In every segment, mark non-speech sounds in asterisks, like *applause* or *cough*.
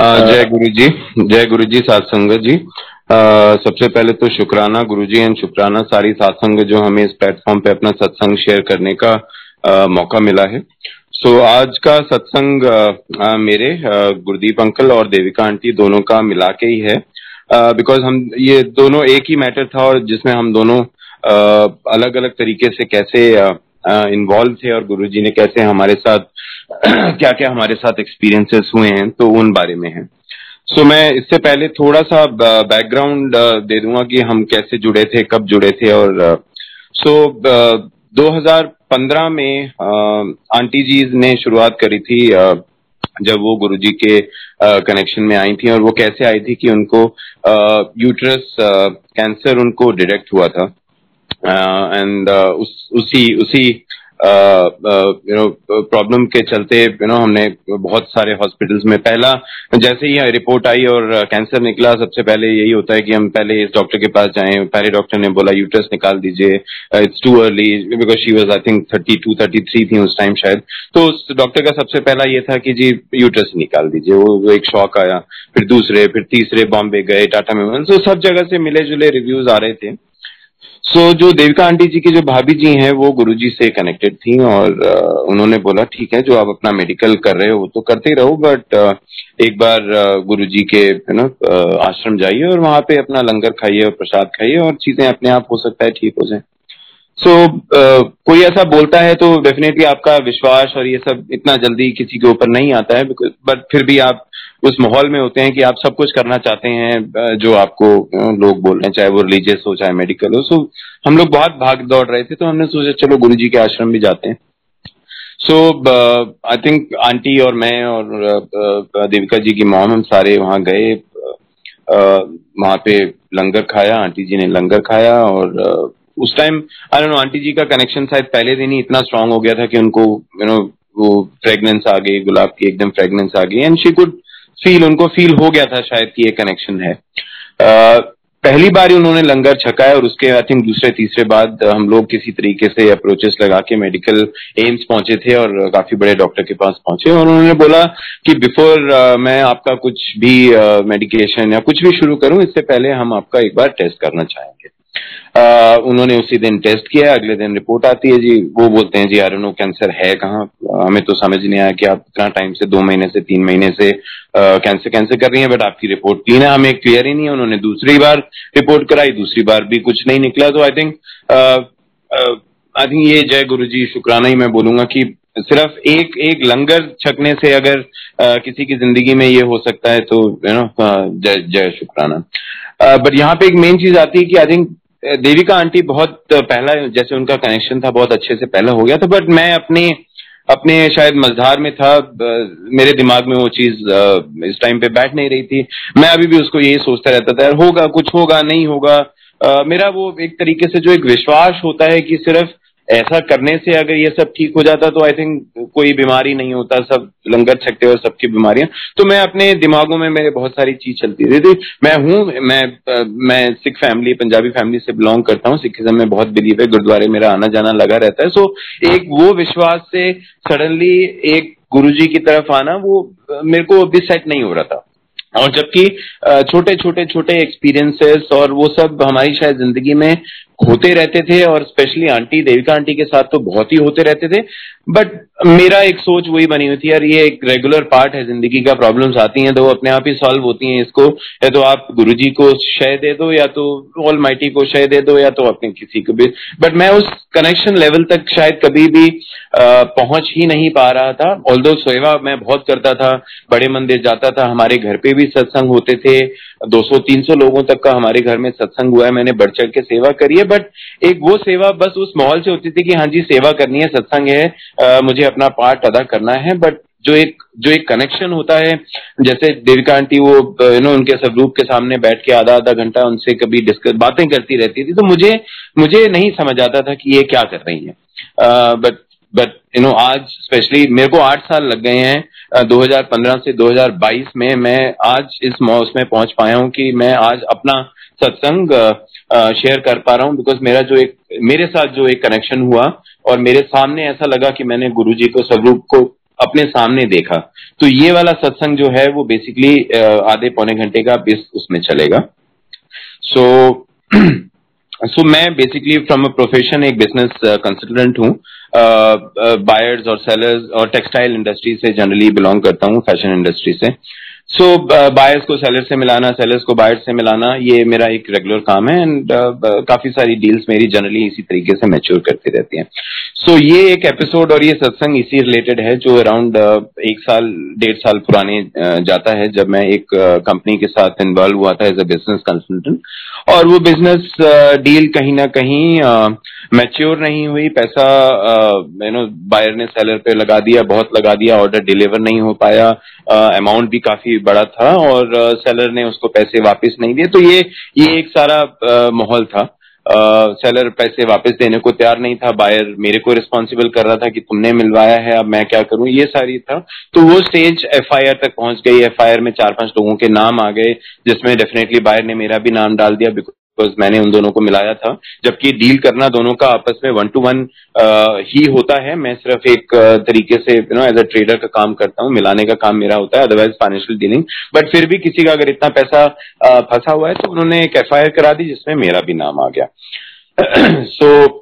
जय गुरु जी जय गुरु जी सत्संग जी। आ, सबसे पहले तो शुक्राना गुरु जी एंड शुक्राना सारी सत्संग जो हमें इस प्लेटफॉर्म पे अपना सत्संग शेयर करने का आ, मौका मिला है। सो so, आज का सत्संग मेरे गुरदीप अंकल और देविका आंटी दोनों का मिला के ही है। बिकॉज़ हम ये दोनों एक ही मैटर था और जिसमें हम दोनों अलग अलग तरीके से कैसे इन्वॉल्व थे और गुरुजी ने कैसे हमारे साथ *clears throat* क्या क्या हमारे साथ एक्सपीरियंसेस हुए हैं तो उन बारे में है। सो so, मैं इससे पहले थोड़ा सा बैकग्राउंड दे दूँगा कि हम कैसे जुड़े थे कब जुड़े थे और सो so, 2015 में आंटी जी ने शुरुआत करी थी जब वो गुरुजी के कनेक्शन में आई थी और वो कैसे आई थी कि उनको यूट्रस कैंसर उनको डिटेक्ट हुआ था। एंड uh, uh, उस, उसी उसी यू नो प्रॉब्लम के चलते यू नो हमने बहुत सारे हॉस्पिटल्स में पहला जैसे ही रिपोर्ट आई और कैंसर निकला सबसे पहले यही होता है कि हम पहले इस डॉक्टर के पास जाएँ पहले डॉक्टर ने बोला यूट्रस निकाल दीजिए it's too early because she was I think thirty two thirty three थी उस टाइम शायद. तो उस डॉक्टर का सबसे पहला ये था कि जी यूट्रस निकाल दीजिए। वो, वो एक शौक आया फिर दूसरे फिर तीसरे बॉम्बे गए टाटा में तो सब जगह से मिले जुले रिव्यूज़ आ रहे थे। सो so, जो देविका आंटी जी की जो भाभी जी हैं वो गुरुजी से कनेक्टेड थी और uh, उन्होंने बोला ठीक है जो आप अपना मेडिकल कर रहे हो तो करते ही रहो बट uh, एक बार uh, गुरुजी के यू नो आश्रम जाइए और वहाँ पे अपना लंगर खाइए और प्रसाद खाइए और चीज़ें अपने आप हो सकता है ठीक हो जाए। सो so, uh, कोई ऐसा बोलता है तो डेफिनेटली आपका विश्वास और ये सब इतना जल्दी किसी के ऊपर नहीं आता है बट फिर भी आप उस माहौल में होते हैं कि आप सब कुछ करना चाहते हैं जो आपको लोग बोल रहे हैं चाहे वो रिलीजियस हो चाहे मेडिकल हो। सो हम लोग बहुत भाग दौड़ रहे थे तो हमने सोचा चलो गुरु जी के आश्रम भी जाते हैं। सो आई थिंक आंटी और मैं और uh, देविका जी की मॉम हम सारे वहाँ गए। Uh, वहाँ पे लंगर खाया आंटी जी ने लंगर खाया और uh, उस time I know aunty ji का कनेक्शन शायद पहले दिन ही इतना स्ट्रांग हो गया था कि उनको यू नो वो फ्रेगनेंस आ गई, गुलाब की एकदम फ्रेगनेंस आ गई एंड शी कुड फील उनको फील हो गया था शायद कि ये कनेक्शन है। पहली बार उन्होंने लंगर छकाया और उसके आई थिंक दूसरे, तीसरे बाद हम लोग किसी तरीके से अप्रोचेस लगा के मेडिकल एम्स पहुँचे थे और काफ़ी बड़े डॉक्टर के पास पहुँचे और उन्होंने बोला कि बिफोर मैं आपका कुछ भी मेडिकेशन या कुछ भी शुरू करूँ, इससे पहले हम आपका एक बार टेस्ट करना चाहेंगे। आ, उन्होंने उसी दिन टेस्ट किया अगले दिन रिपोर्ट आती है जी वो बोलते हैं जी आर नो कैंसर है कहाँ? हमें तो समझ नहीं आया कि आप इतना टाइम से दो महीने से तीन महीने से कैंसर कैंसर कर रही हैं बट आपकी रिपोर्ट क्लीन है हमें क्लियर ही नहीं है उन्होंने दूसरी बार रिपोर्ट कराई दूसरी बार भी कुछ नहीं निकला तो आई थिंक आई थिंक ये जय गुरु जी शुक्राना ही मैं बोलूँगा कि सिर्फ़ एक एक लंगर छकने से अगर आ, किसी की ज़िंदगी में ये हो सकता है तो यू नो जय जय शुक्राना। बट यहाँ पे एक मेन चीज़ आती है कि आई थिंक देविका आंटी बहुत पहला जैसे उनका कनेक्शन था, बहुत अच्छे से पहला हो गया था बट मैं अपने अपने शायद मजधार में था मेरे दिमाग में वो चीज़ इस टाइम पे बैठ नहीं रही थी। मैं अभी भी उसको यही सोचता रहता था, यार, होगा, कुछ होगा, नहीं होगा। मेरा वो एक तरीके से जो एक विश्वास होता है कि सिर्फ़ ऐसा करने से अगर ये सब ठीक हो जाता तो आई थिंक कोई बीमारी नहीं होता, सब लंगर छकते हुए सबकी बीमारियाँ। तो मैं अपने दिमागों में मेरे बहुत सारी चीज़ चलती रहती मैं हूँ, मैं मैं सिख फैमिली, पंजाबी फैमिली से बिलोंग करता हूँ। सिखिज्म में बहुत बिलीव है, गुरुद्वारे मेरा आना जाना लगा रहता है। सो एक वो विश्वास से सडनली एक गुरु की तरफ़ आना, वो, मेरे को अभी सेट नहीं हो रहा था। और जबकि छोटे छोटे छोटे एक्सपीरियंसेस और वो सब हमारी शायद ज़िंदगी में होते रहते थे और स्पेशली आंटी देविका आंटी के साथ तो बहुत ही होते रहते थे। बट मेरा एक सोच वही बनी हुई थी यार ये एक रेगुलर पार्ट है ज़िंदगी का प्रॉब्लम्स आती हैं तो वो अपने आप ही सॉल्व होती हैं इसको। या तो आप गुरुजी को शय दे दो या तो ऑल माइटी को शय दे दो या तो अपने किसी को भी। बट मैं उस कनेक्शन लेवल तक शायद कभी भी आ, पहुँच ही नहीं पा रहा था। ऑल दो सेवा मैं बहुत करता था बड़े मंदिर जाता था हमारे घर पे भी सत्संग होते थे। 200-300 लोगों तक का हमारे घर में सत्संग हुआ है मैंने बढ़ चढ़ के सेवा करी है। बट एक वो सेवा बस उस माहौल से होती थी कि हाँ जी सेवा करनी है सत्संग है आ, मुझे अपना पार्ट अदा करना है। बट जो एक जो एक कनेक्शन होता है जैसे देविका आंटी वो यू नो उनके स्वरूप के सामने बैठ के आधा आधा घंटा उनसे कभी डिस्कस बातें करती रहती थी तो मुझे मुझे नहीं समझ आता था कि ये क्या कर रही है। बट बट यू नो आज स्पेशली मेरे को आठ साल लग गए हैं। 2015 से 2022 में मैं आज इस मौस में पहुँच पाया हूँ कि मैं आज अपना सत्संग शेयर कर पा रहा हूँ बिकॉज़ मेरा जो एक मेरे साथ जो एक कनेक्शन हुआ और मेरे सामने ऐसा लगा कि मैंने गुरु जी को स्वरूप को अपने सामने देखा। तो ये वाला सत्संग जो है वो बेसिकली आधे पौने घंटे का इस उसमें चलेगा। सो so, *clears throat* सो मैं बेसिकली फ्रॉम अ प्रोफेशन एक बिज़नेस कंसल्टेंट हूँ। बायर्स और सेलर्स और टेक्सटाइल इंडस्ट्री से जनरली बिलोंग करता हूँ फ़ैशन इंडस्ट्री से। सो बायर्स uh, को सेलर से मिलाना सेलर्स को बायर्स से मिलाना ये मेरा एक रेगुलर काम है एंड uh, काफ़ी सारी डील्स मेरी जनरली इसी तरीके से मैच्योर करती रहती हैं। सो ये एक एपिसोड और ये सत्संग इसी रिलेटेड है जो अराउंड uh, एक साल डेढ़ साल पुराने uh, जाता है जब मैं एक कंपनी uh, के साथ इन्वॉल्व हुआ था एज अ बिज़नेस कंसल्टेंट और वो बिज़नेस डील uh, कहीं ना कहीं मैच्योर नहीं हुई, पैसा यू नो बायर ने सेलर पे लगा दिया, बहुत लगा दिया ऑर्डर डिलीवर नहीं हो पाया अमाउंट भी काफ़ी बड़ा था और सेलर ने उसको पैसे वापस नहीं दिए। तो ये ये एक सारा माहौल था। सेलर पैसे वापस देने को तैयार नहीं था। बायर मेरे को रिस्पॉन्सिबल कर रहा था कि तुमने मिलवाया है, अब मैं क्या करूँ? ये सारी था। तो वो स्टेज एफआईआर तक पहुँच गई। एफआईआर में चार पाँच लोगों के नाम आ गए, जिसमें डेफिनेटली बायर ने मेरा भी नाम डाल दिया। बिकॉज़ मैंने उन दोनों को मिलाया था। जबकि डील करना दोनों का आपस में वन टू वन ही होता है। मैं सिर्फ़ एक तरीके से you know as a trader का काम करता हूँ। मिलाने का काम मेरा होता है अदरवाइज़ फाइनेंशियल डीलिंग बट फिर भी किसी का अगर इतना पैसा फंसा हुआ है तो उन्होंने एक एफआईआर करा दी जिसमें मेरा भी नाम आ गया। सो *clears throat* so,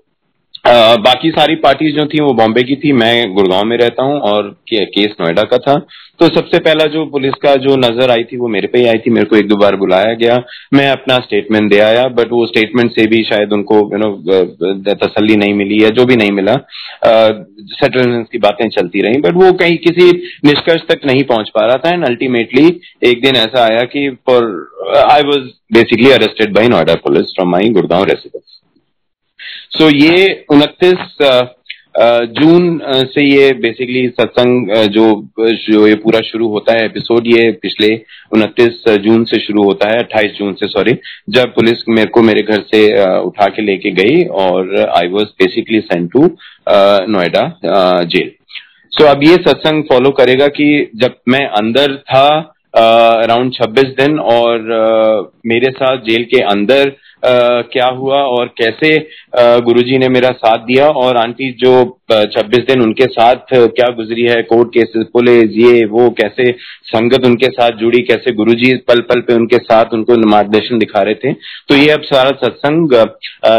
बाकी सारी पार्टीज़ जो थी वो बॉम्बे की थी मैं गुड़गांव में रहता हूँ और के, केस नोएडा का था। तो सबसे पहला जो पुलिस का जो नज़र आई थी वो मेरे पे ही आई थी मेरे को एक दो बार बुलाया गया। मैं अपना स्टेटमेंट दे आया बट वो स्टेटमेंट से भी शायद उनको यू नो तसल्ली नहीं मिली या जो भी नहीं मिला। सेटलमेंट की बातें चलती रही बट वो कहीं किसी निष्कर्ष तक नहीं पहुँच पा रहा था। एंड अल्टीमेटली एक दिन ऐसा आया कि for I was basically arrested by Noida police from my Gurgaon residence so so, ये उनतीस जून से ये बेसिकली सत्संग जो जो ये पूरा शुरू होता है एपिसोड ये पिछले उनतीस जून से शुरू होता है अट्ठाईस जून से सॉरी जब पुलिस मेरे को मेरे घर से उठा के लेके गई और I was basically sent to Noida jail. So अब ये सत्संग फॉलो करेगा कि जब मैं अंदर था अराउंड छब्बीस दिन और uh, मेरे साथ जेल के अंदर क्या हुआ और कैसे गुरुजी ने मेरा साथ दिया और आंटी जो 26 दिन उनके साथ, क्या गुजरी है, कोर्ट केसेस, पुलिस, ये, वो, कैसे संगत उनके साथ जुड़ी, कैसे गुरुजी पल पल पे उनके साथ उनको मार्गदर्शन दिखा रहे थे। तो ये अब सारा सत्संग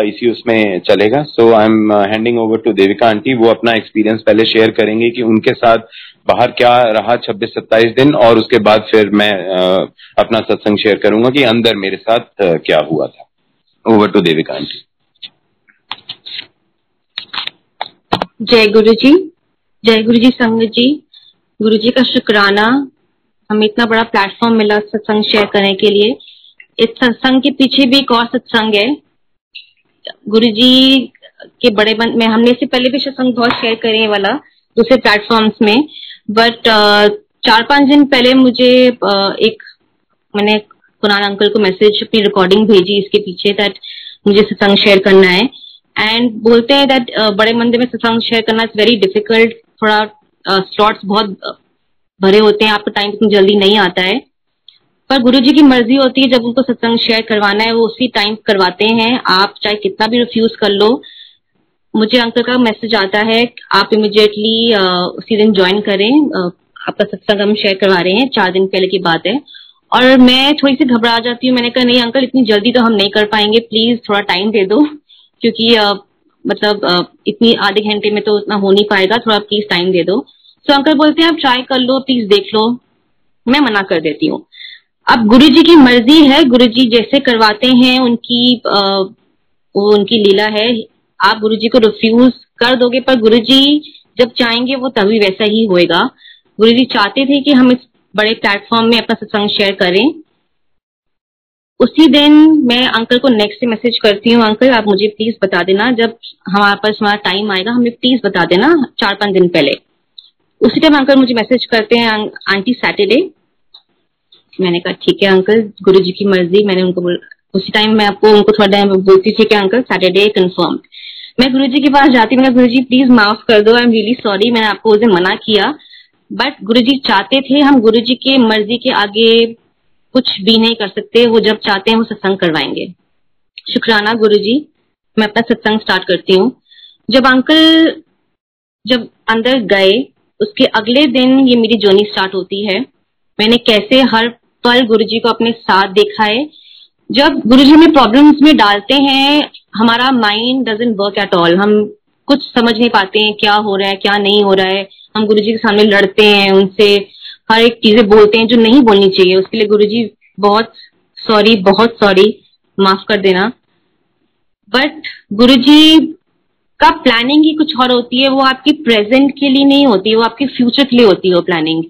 इसी उसमें चलेगा। So I am handing over to Devika aunty, वो अपना एक्सपीरियंस पहले शेयर करेंगे कि उनके साथ बाहर क्या रहा 26 सत्ताईस दिन और उसके बाद फिर मैं अपना सत्संग शेयर करूँगा कि अंदर मेरे साथ क्या हुआ था। ओवर टू देविका आंटी जय गुरु जी जय गुरु जी संग जी गुरु जी का शुक्राना हमें इतना बड़ा प्लेटफॉर्म मिला सत्संग शेयर करने के लिए। इस सत्संग के पीछे भी एक और सत्संग है। गुरु जी के बड़े बन में हमने इससे पहले भी सत्संग बहुत शेयर करे वाला, दूसरे प्लेटफॉर्म्स में। बट चार पाँच दिन पहले मुझे एक मैंने कुनाल अंकल को मैसेज अपनी रिकॉर्डिंग भेजी इसके पीछे दैट मुझे सत्संग शेयर करना है। एंड बोलते हैं दैट बड़े मंदिर में सत्संग शेयर करना इज़ वेरी डिफ़िकल्ट थोड़ा स्लॉट्स uh, बहुत भरे होते हैं। आपका टाइम इतनी जल्दी नहीं आता है। पर गुरु जी की मर्ज़ी होती है जब उनको सत्संग शेयर करवाना है वो उसी टाइम करवाते हैं। आप चाहे कितना भी रिफ्यूज कर लो। मुझे अंकल का मैसेज आता है आप इमिजिएटली उसी दिन ज्वाइन करें। आपका सत्संग हम शेयर करवा रहे हैं। चार दिन पहले की बात है। और मैं थोड़ी सी घबरा जाती हूँ। मैंने कहा, नहीं अंकल इतनी जल्दी तो हम नहीं कर पाएँगे। प्लीज़ थोड़ा टाइम दे दो। क्योंकि मतलब इतनी आधे घंटे में तो उतना हो नहीं पाएगा। थोड़ा प्लीज़ टाइम दे दो। तो अंकल बोलते हैं, आप ट्राई कर लो प्लीज़ देख लो। मैं मना कर देती हूँ। अब गुरु जी की मर्ज़ी है। गुरु जी जैसे करवाते हैं, उनकी वो उनकी लीला है। आप गुरु जी को रिफ्यूज कर दोगे, पर गुरु जी जब चाहेंगे, वो तभी वैसा ही होएगा। गुरु जी चाहते थे कि हम इस बड़े प्लेटफॉर्म में अपना सत्संग शेयर करें। उसी दिन मैं अंकल को नेक्स्ट मैसेज करती हूँ अंकल आप मुझे प्लीज़ बता देना, जब हमारे पास हमारा टाइम आएगा, हमें प्लीज़ बता देना चार पाँच दिन पहले। उसी टाइम अंकल मुझे मैसेज करते हैं आंटी सैटरडे मैंने कहा, ठीक है अंकल गुरु जी की मर्ज़ी। मैंने उनको बोल, उसी टाइम मैं आपको, उनको थोड़ा टाइम बोलती ठीक है अंकल सैटरडे कंफर्म मैं गुरु जी के पास जाती मैंने गुरु जी प्लीज़ माफ़ कर दो आई एम रियली सॉरी मैंने आपको उस मना किया। बट गुरु जी चाहते थे, हम गुरु जी के मर्ज़ी के आगे कुछ भी नहीं कर सकते, वो जब चाहते हैं, वो सत्संग करवाएँगे। शुक्राना गुरु जी मैं अपना सत्संग स्टार्ट करती हूँ। जब अंकल जब अंदर गए, उसके अगले दिन ये मेरी जर्नी स्टार्ट होती है। मैंने कैसे हर पल गुरु जी को अपने साथ देखा है। जब गुरु जी हमें प्रॉब्लम्स में डालते हैं, हमारा mind doesn't work at all हम कुछ समझ नहीं पाते हैं क्या हो रहा है, क्या नहीं हो रहा है। हम गुरु जी के सामने लड़ते हैं, उनसे हर एक चीज़ें बोलते हैं जो नहीं बोलनी चाहिए। उसके लिए गुरु जी बहुत सॉरी बहुत सॉरी माफ़ कर देना। बट गुरु जी का प्लानिंग ही कुछ और होती है। वो आपकी प्रेजेंट के लिए नहीं होती, वो आपके फ्यूचर के लिए होती है वो प्लानिंग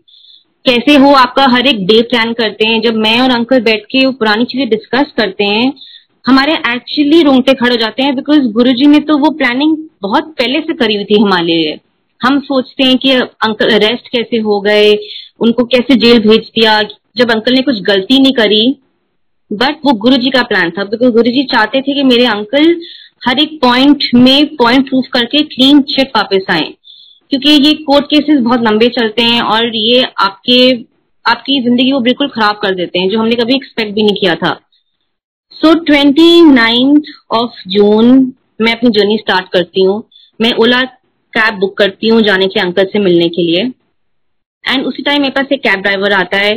कैसे हो आपका हर एक डे प्लान करते हैं। जब मैं और अंकल बैठ के वो पुरानी चीज़ें डिस्कस करते हैं हमारे एक्चुअली रोंगटे खड़े हो जाते हैं बिकॉज़ गुरु जी ने तो वो प्लानिंग बहुत पहले से करी हुई थी हमारे लिए। हम सोचते हैं कि अंकल अरेस्ट कैसे हो गए, उनको कैसे जेल भेज दिया, जब अंकल ने कुछ गलती नहीं करी। बट वो गुरु जी का प्लान था बिकॉज़ गुरु जी चाहते थे कि मेरे अंकल हर एक पॉइंट में पॉइंट प्रूफ करके क्लीन चिट वापस आए। क्योंकि ये कोर्ट केसेस बहुत लंबे चलते हैं और ये आपके, आपकी ज़िंदगी को बिल्कुल खराब कर देते हैं, जो हमने कभी एक्सपेक्ट भी नहीं किया था। So twenty ninth of June मैं अपनी जर्नी स्टार्ट करती हूँ। मैं ओला कैब बुक करती हूँ जाने के अंकल से मिलने के लिए। एंड उसी टाइम मेरे पास एक कैब ड्राइवर आता है।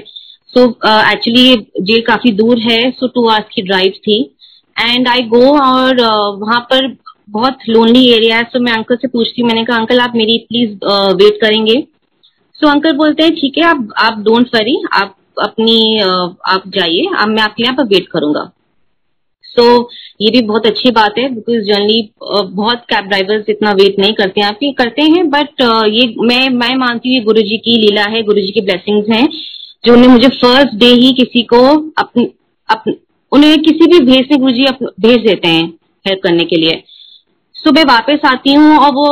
सो एक्चुअली जेल काफ़ी दूर है। सो टू आवर्स की ड्राइव थी। एंड आई गो और uh, वहाँ पर बहुत लोनली एरिया है। सो मैं अंकल से पूछती हूँ। मैंने कहा अंकल आप मेरी प्लीज़ वेट uh, करेंगे? सो so, अंकल बोलते हैं ठीक है आप आप डोंट वरी आप अपनी uh, आप जाइए। अब मैं आपके यहाँ पर वेट करूँगा। सो ये भी बहुत अच्छी बात है बिकॉज़ जनरली बहुत कैब ड्राइवर्स इतना वेट नहीं करते हैं। आप ये करते हैं बट ये मैं मैं मानती हूँ गुरु जी की लीला है गुरु जी की ब्लेसिंग्स हैं जो उन्हें मुझे फ़र्स्ट डे ही किसी को अपने अप, उन्हें किसी भी भेज से गुरु जी भेज देते हैं हेल्प करने के लिए। सुबह वापस आती हूँ और वो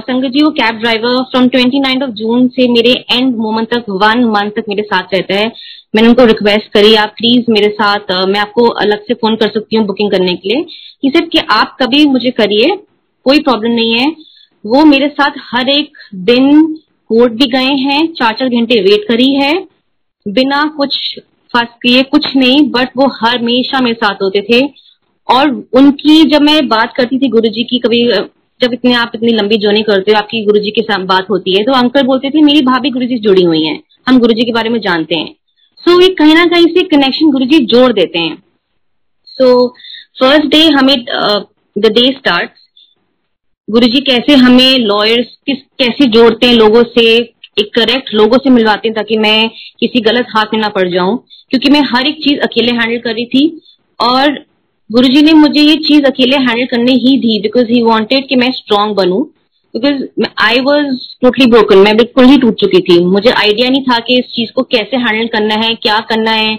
संगत जी, वो cab driver from twenty of June से मेरे एंड मोमेंट तक वन मंथ तक मेरे साथ रहता है। मैंने उनको रिक्वेस्ट करी, आप प्लीज़ मेरे साथ मैं आपको अलग से फ़ोन कर सकती हूँ बुकिंग करने के लिए। कि सेड कि आप कभी मुझे करिए, कोई प्रॉब्लम नहीं है। वो मेरे साथ हर एक दिन कोर्ट भी गए हैं चार चार घंटे वेट करी है। बिना कुछ फ़र्स्ट किए, कुछ नहीं बट वो हमेशा मेरे साथ होते थे। और उनकी जब मैं बात करती थी गुरु जी की कभी जब इतने आप इतनी लंबी जर्नी करते हो आपकी गुरु जी के साथ बात होती है तो अंकल बोलते थे मेरी भाभी गुरु जी से जुड़ी हुई है हम गुरु जी के बारे में जानते हैं। सो so, ये कहीं ना कहीं से कनेक्शन गुरु जी जोड़ देते हैं। सो फ़र्स्ट डे हमें the day start Guru ji कैसे हमें लॉयर्स किस कैसे जोड़ते हैं लोगों से एक करेक्ट लोगों से मिलवाते हैं ताकि मैं किसी गलत हाथ में ना पड़ जाऊँ क्योंकि मैं हर एक चीज़ अकेले हैंडल कर रही थी। और गुरुजी ने मुझे ये चीज़ अकेले हैंडल करने ही दी बिकॉज़ ही वॉन्टेड कि मैं स्ट्रांग बनू। Because I was totally broken मैं बिल्कुल ही टूट चुकी थी। मुझे आइडिया नहीं था कि इस चीज़ को कैसे हैंडल करना है क्या करना है।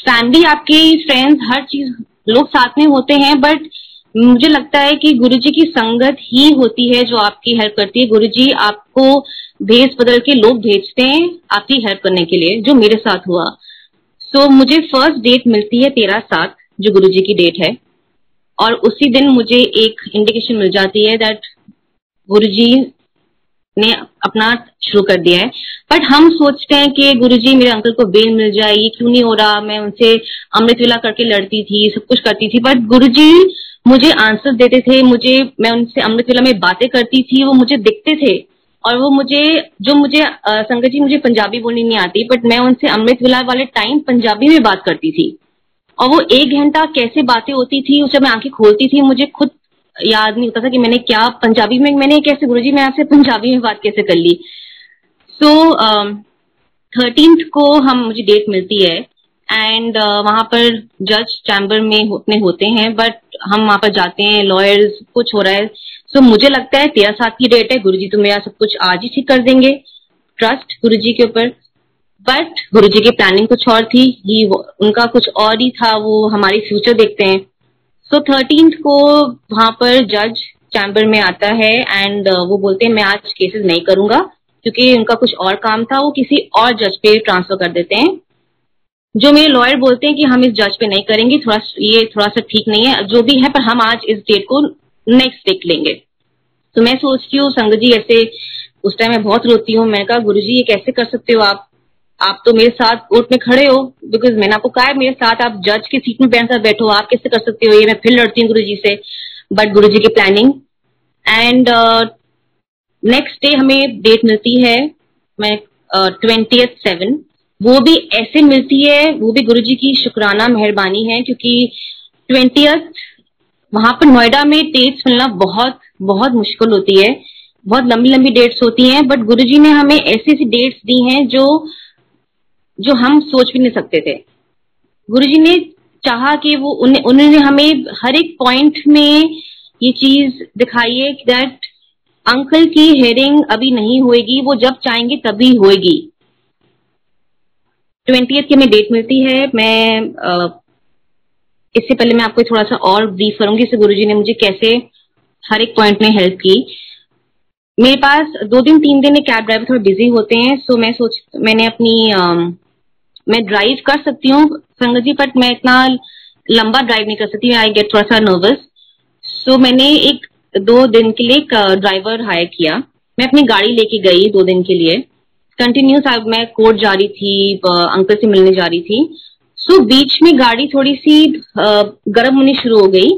फैमिली आपके फ्रेंड्स हर चीज़ लोग साथ में होते हैं बट मुझे लगता है कि गुरुजी की संगत ही होती है जो आपकी हेल्प करती है। गुरुजी आपको भेज बदल के लोग भेजते हैं आपकी हेल्प करने के लिए जो मेरे साथ हुआ। सो so, मुझे फ़र्स्ट डेट मिलती है तेरह सात। जो गुरु जी की डेट है। और उसी दिन मुझे एक इंडिकेशन मिल जाती है दैट गुरु जी ने अपना शुरू कर दिया है। बट हम सोचते हैं कि गुरुजी मेरे अंकल को बेल मिल जाए ये क्यों नहीं हो रहा? मैं उनसे अमृत विला करके लड़ती थी, सब कुछ करती थी। बट गुरुजी मुझे आंसर देते थे, मुझे, मैं उनसे अमृत विला में बातें करती थी, वो मुझे दिखते थे। और वो मुझे, जो मुझे संगत जी मुझे पंजाबी बोलनी नहीं आती बट मैं उनसे अमृत विला वाले टाइम पंजाबी में बात करती थी। और वो एक घंटा कैसे बातें होती थी जब मैं आँखें खोलती थी मुझे खुद याद नहीं होता था कि मैंने क्या पंजाबी में मैंने कैसे गुरु जी मैं आपसे पंजाबी में बात कैसे कर ली। सो थर्टींथ um, को हम मुझे डेट मिलती है एंड uh, वहाँ पर जज चैम्बर में होते होते हैं बट हम वहाँ पर जाते हैं लॉयर्स कुछ हो रहा है। सो so, मुझे लगता है तेरह सात की डेट है गुरु जी तो मेरा सब कुछ आज ही ठीक कर देंगे। ट्रस्ट गुरु जी के ऊपर। बट गुरु जी की प्लानिंग कुछ और थी ही उनका कुछ और ही था वो हमारी फ्यूचर देखते हैं। सो so, थर्टींथ को वहाँ पर जज चैम्बर में आता है एंड uh, वो बोलते हैं मैं आज केसेस नहीं करूँगा क्योंकि उनका कुछ और काम था वो किसी और जज पे ट्रांसफ़र कर देते हैं। जो मेरे लॉयर बोलते हैं कि हम इस जज पे नहीं करेंगे थोड़ा ये थोड़ा सा ठीक नहीं है जो भी है पर हम आज इस डेट को नेक्स्ट देख लेंगे। तो मैं सोचती हूँ संगत जी ऐसे उस टाइम मैं बहुत रोती हूँ। मैंने कहा गुरु जी ये कैसे कर सकते हो आप? आप तो मेरे साथ कोर्ट में खड़े हो बिकॉज़ मैंने आपको कहा है, मेरे साथ आप जज की सीट में बैठ कर बैठो, आप कैसे कर सकते हो? ये मैं फिर लड़ती हूँ गुरु जी से बट गुरु जी की प्लानिंग एंड नेक्स्ट डे हमें डेट मिलती है, मैं ट्वेंटी सेवन वो भी ऐसे मिलती है, वो भी गुरु जी की शुक्राना मेहरबानी है, क्योंकि ट्वेंटी वहाँ पर नोएडा में डेट्स मिलना बहुत बहुत मुश्किल होती है। बहुत लंबी लंबी डेट्स होती हैं बट गुरुजी ने हमें ऐसी ऐसी डेट्स दी हैं जो जो हम सोच भी नहीं सकते थे। गुरुजी ने चाहा कि वो उन्होंने हमें हर एक पॉइंट में ये चीज़ दिखाई है दैट अंकल की हेयरिंग अभी नहीं होएगी वो जब चाहेंगे तभी होएगी। ट्वेंटी की हमें डेट मिलती है। मैं इससे पहले मैं आपको थोड़ा सा और ब्रीफ करूँगी इसे गुरुजी ने मुझे कैसे हर एक पॉइंट में हेल्प की। मेरे पास दो दिन तीन दिन कैब ड्राइवर थोड़े बिज़ी होते हैं सो मैं सोच मैंने अपनी आ, मैं ड्राइव कर सकती हूँ। संगत जी बट मैं इतना लंबा ड्राइव नहीं कर सकती। आई गेट थोड़ा सा नर्वस सो मैंने एक दो दिन के लिए एक ड्राइवर हायर किया। मैं अपनी गाड़ी लेके गई दो दिन के लिए। कंटिन्यूस मैं कोर्ट जा रही थी अंकल से मिलने जा रही थी। सो so, बीच में गाड़ी थोड़ी सी गर्म होनी शुरू हो गई।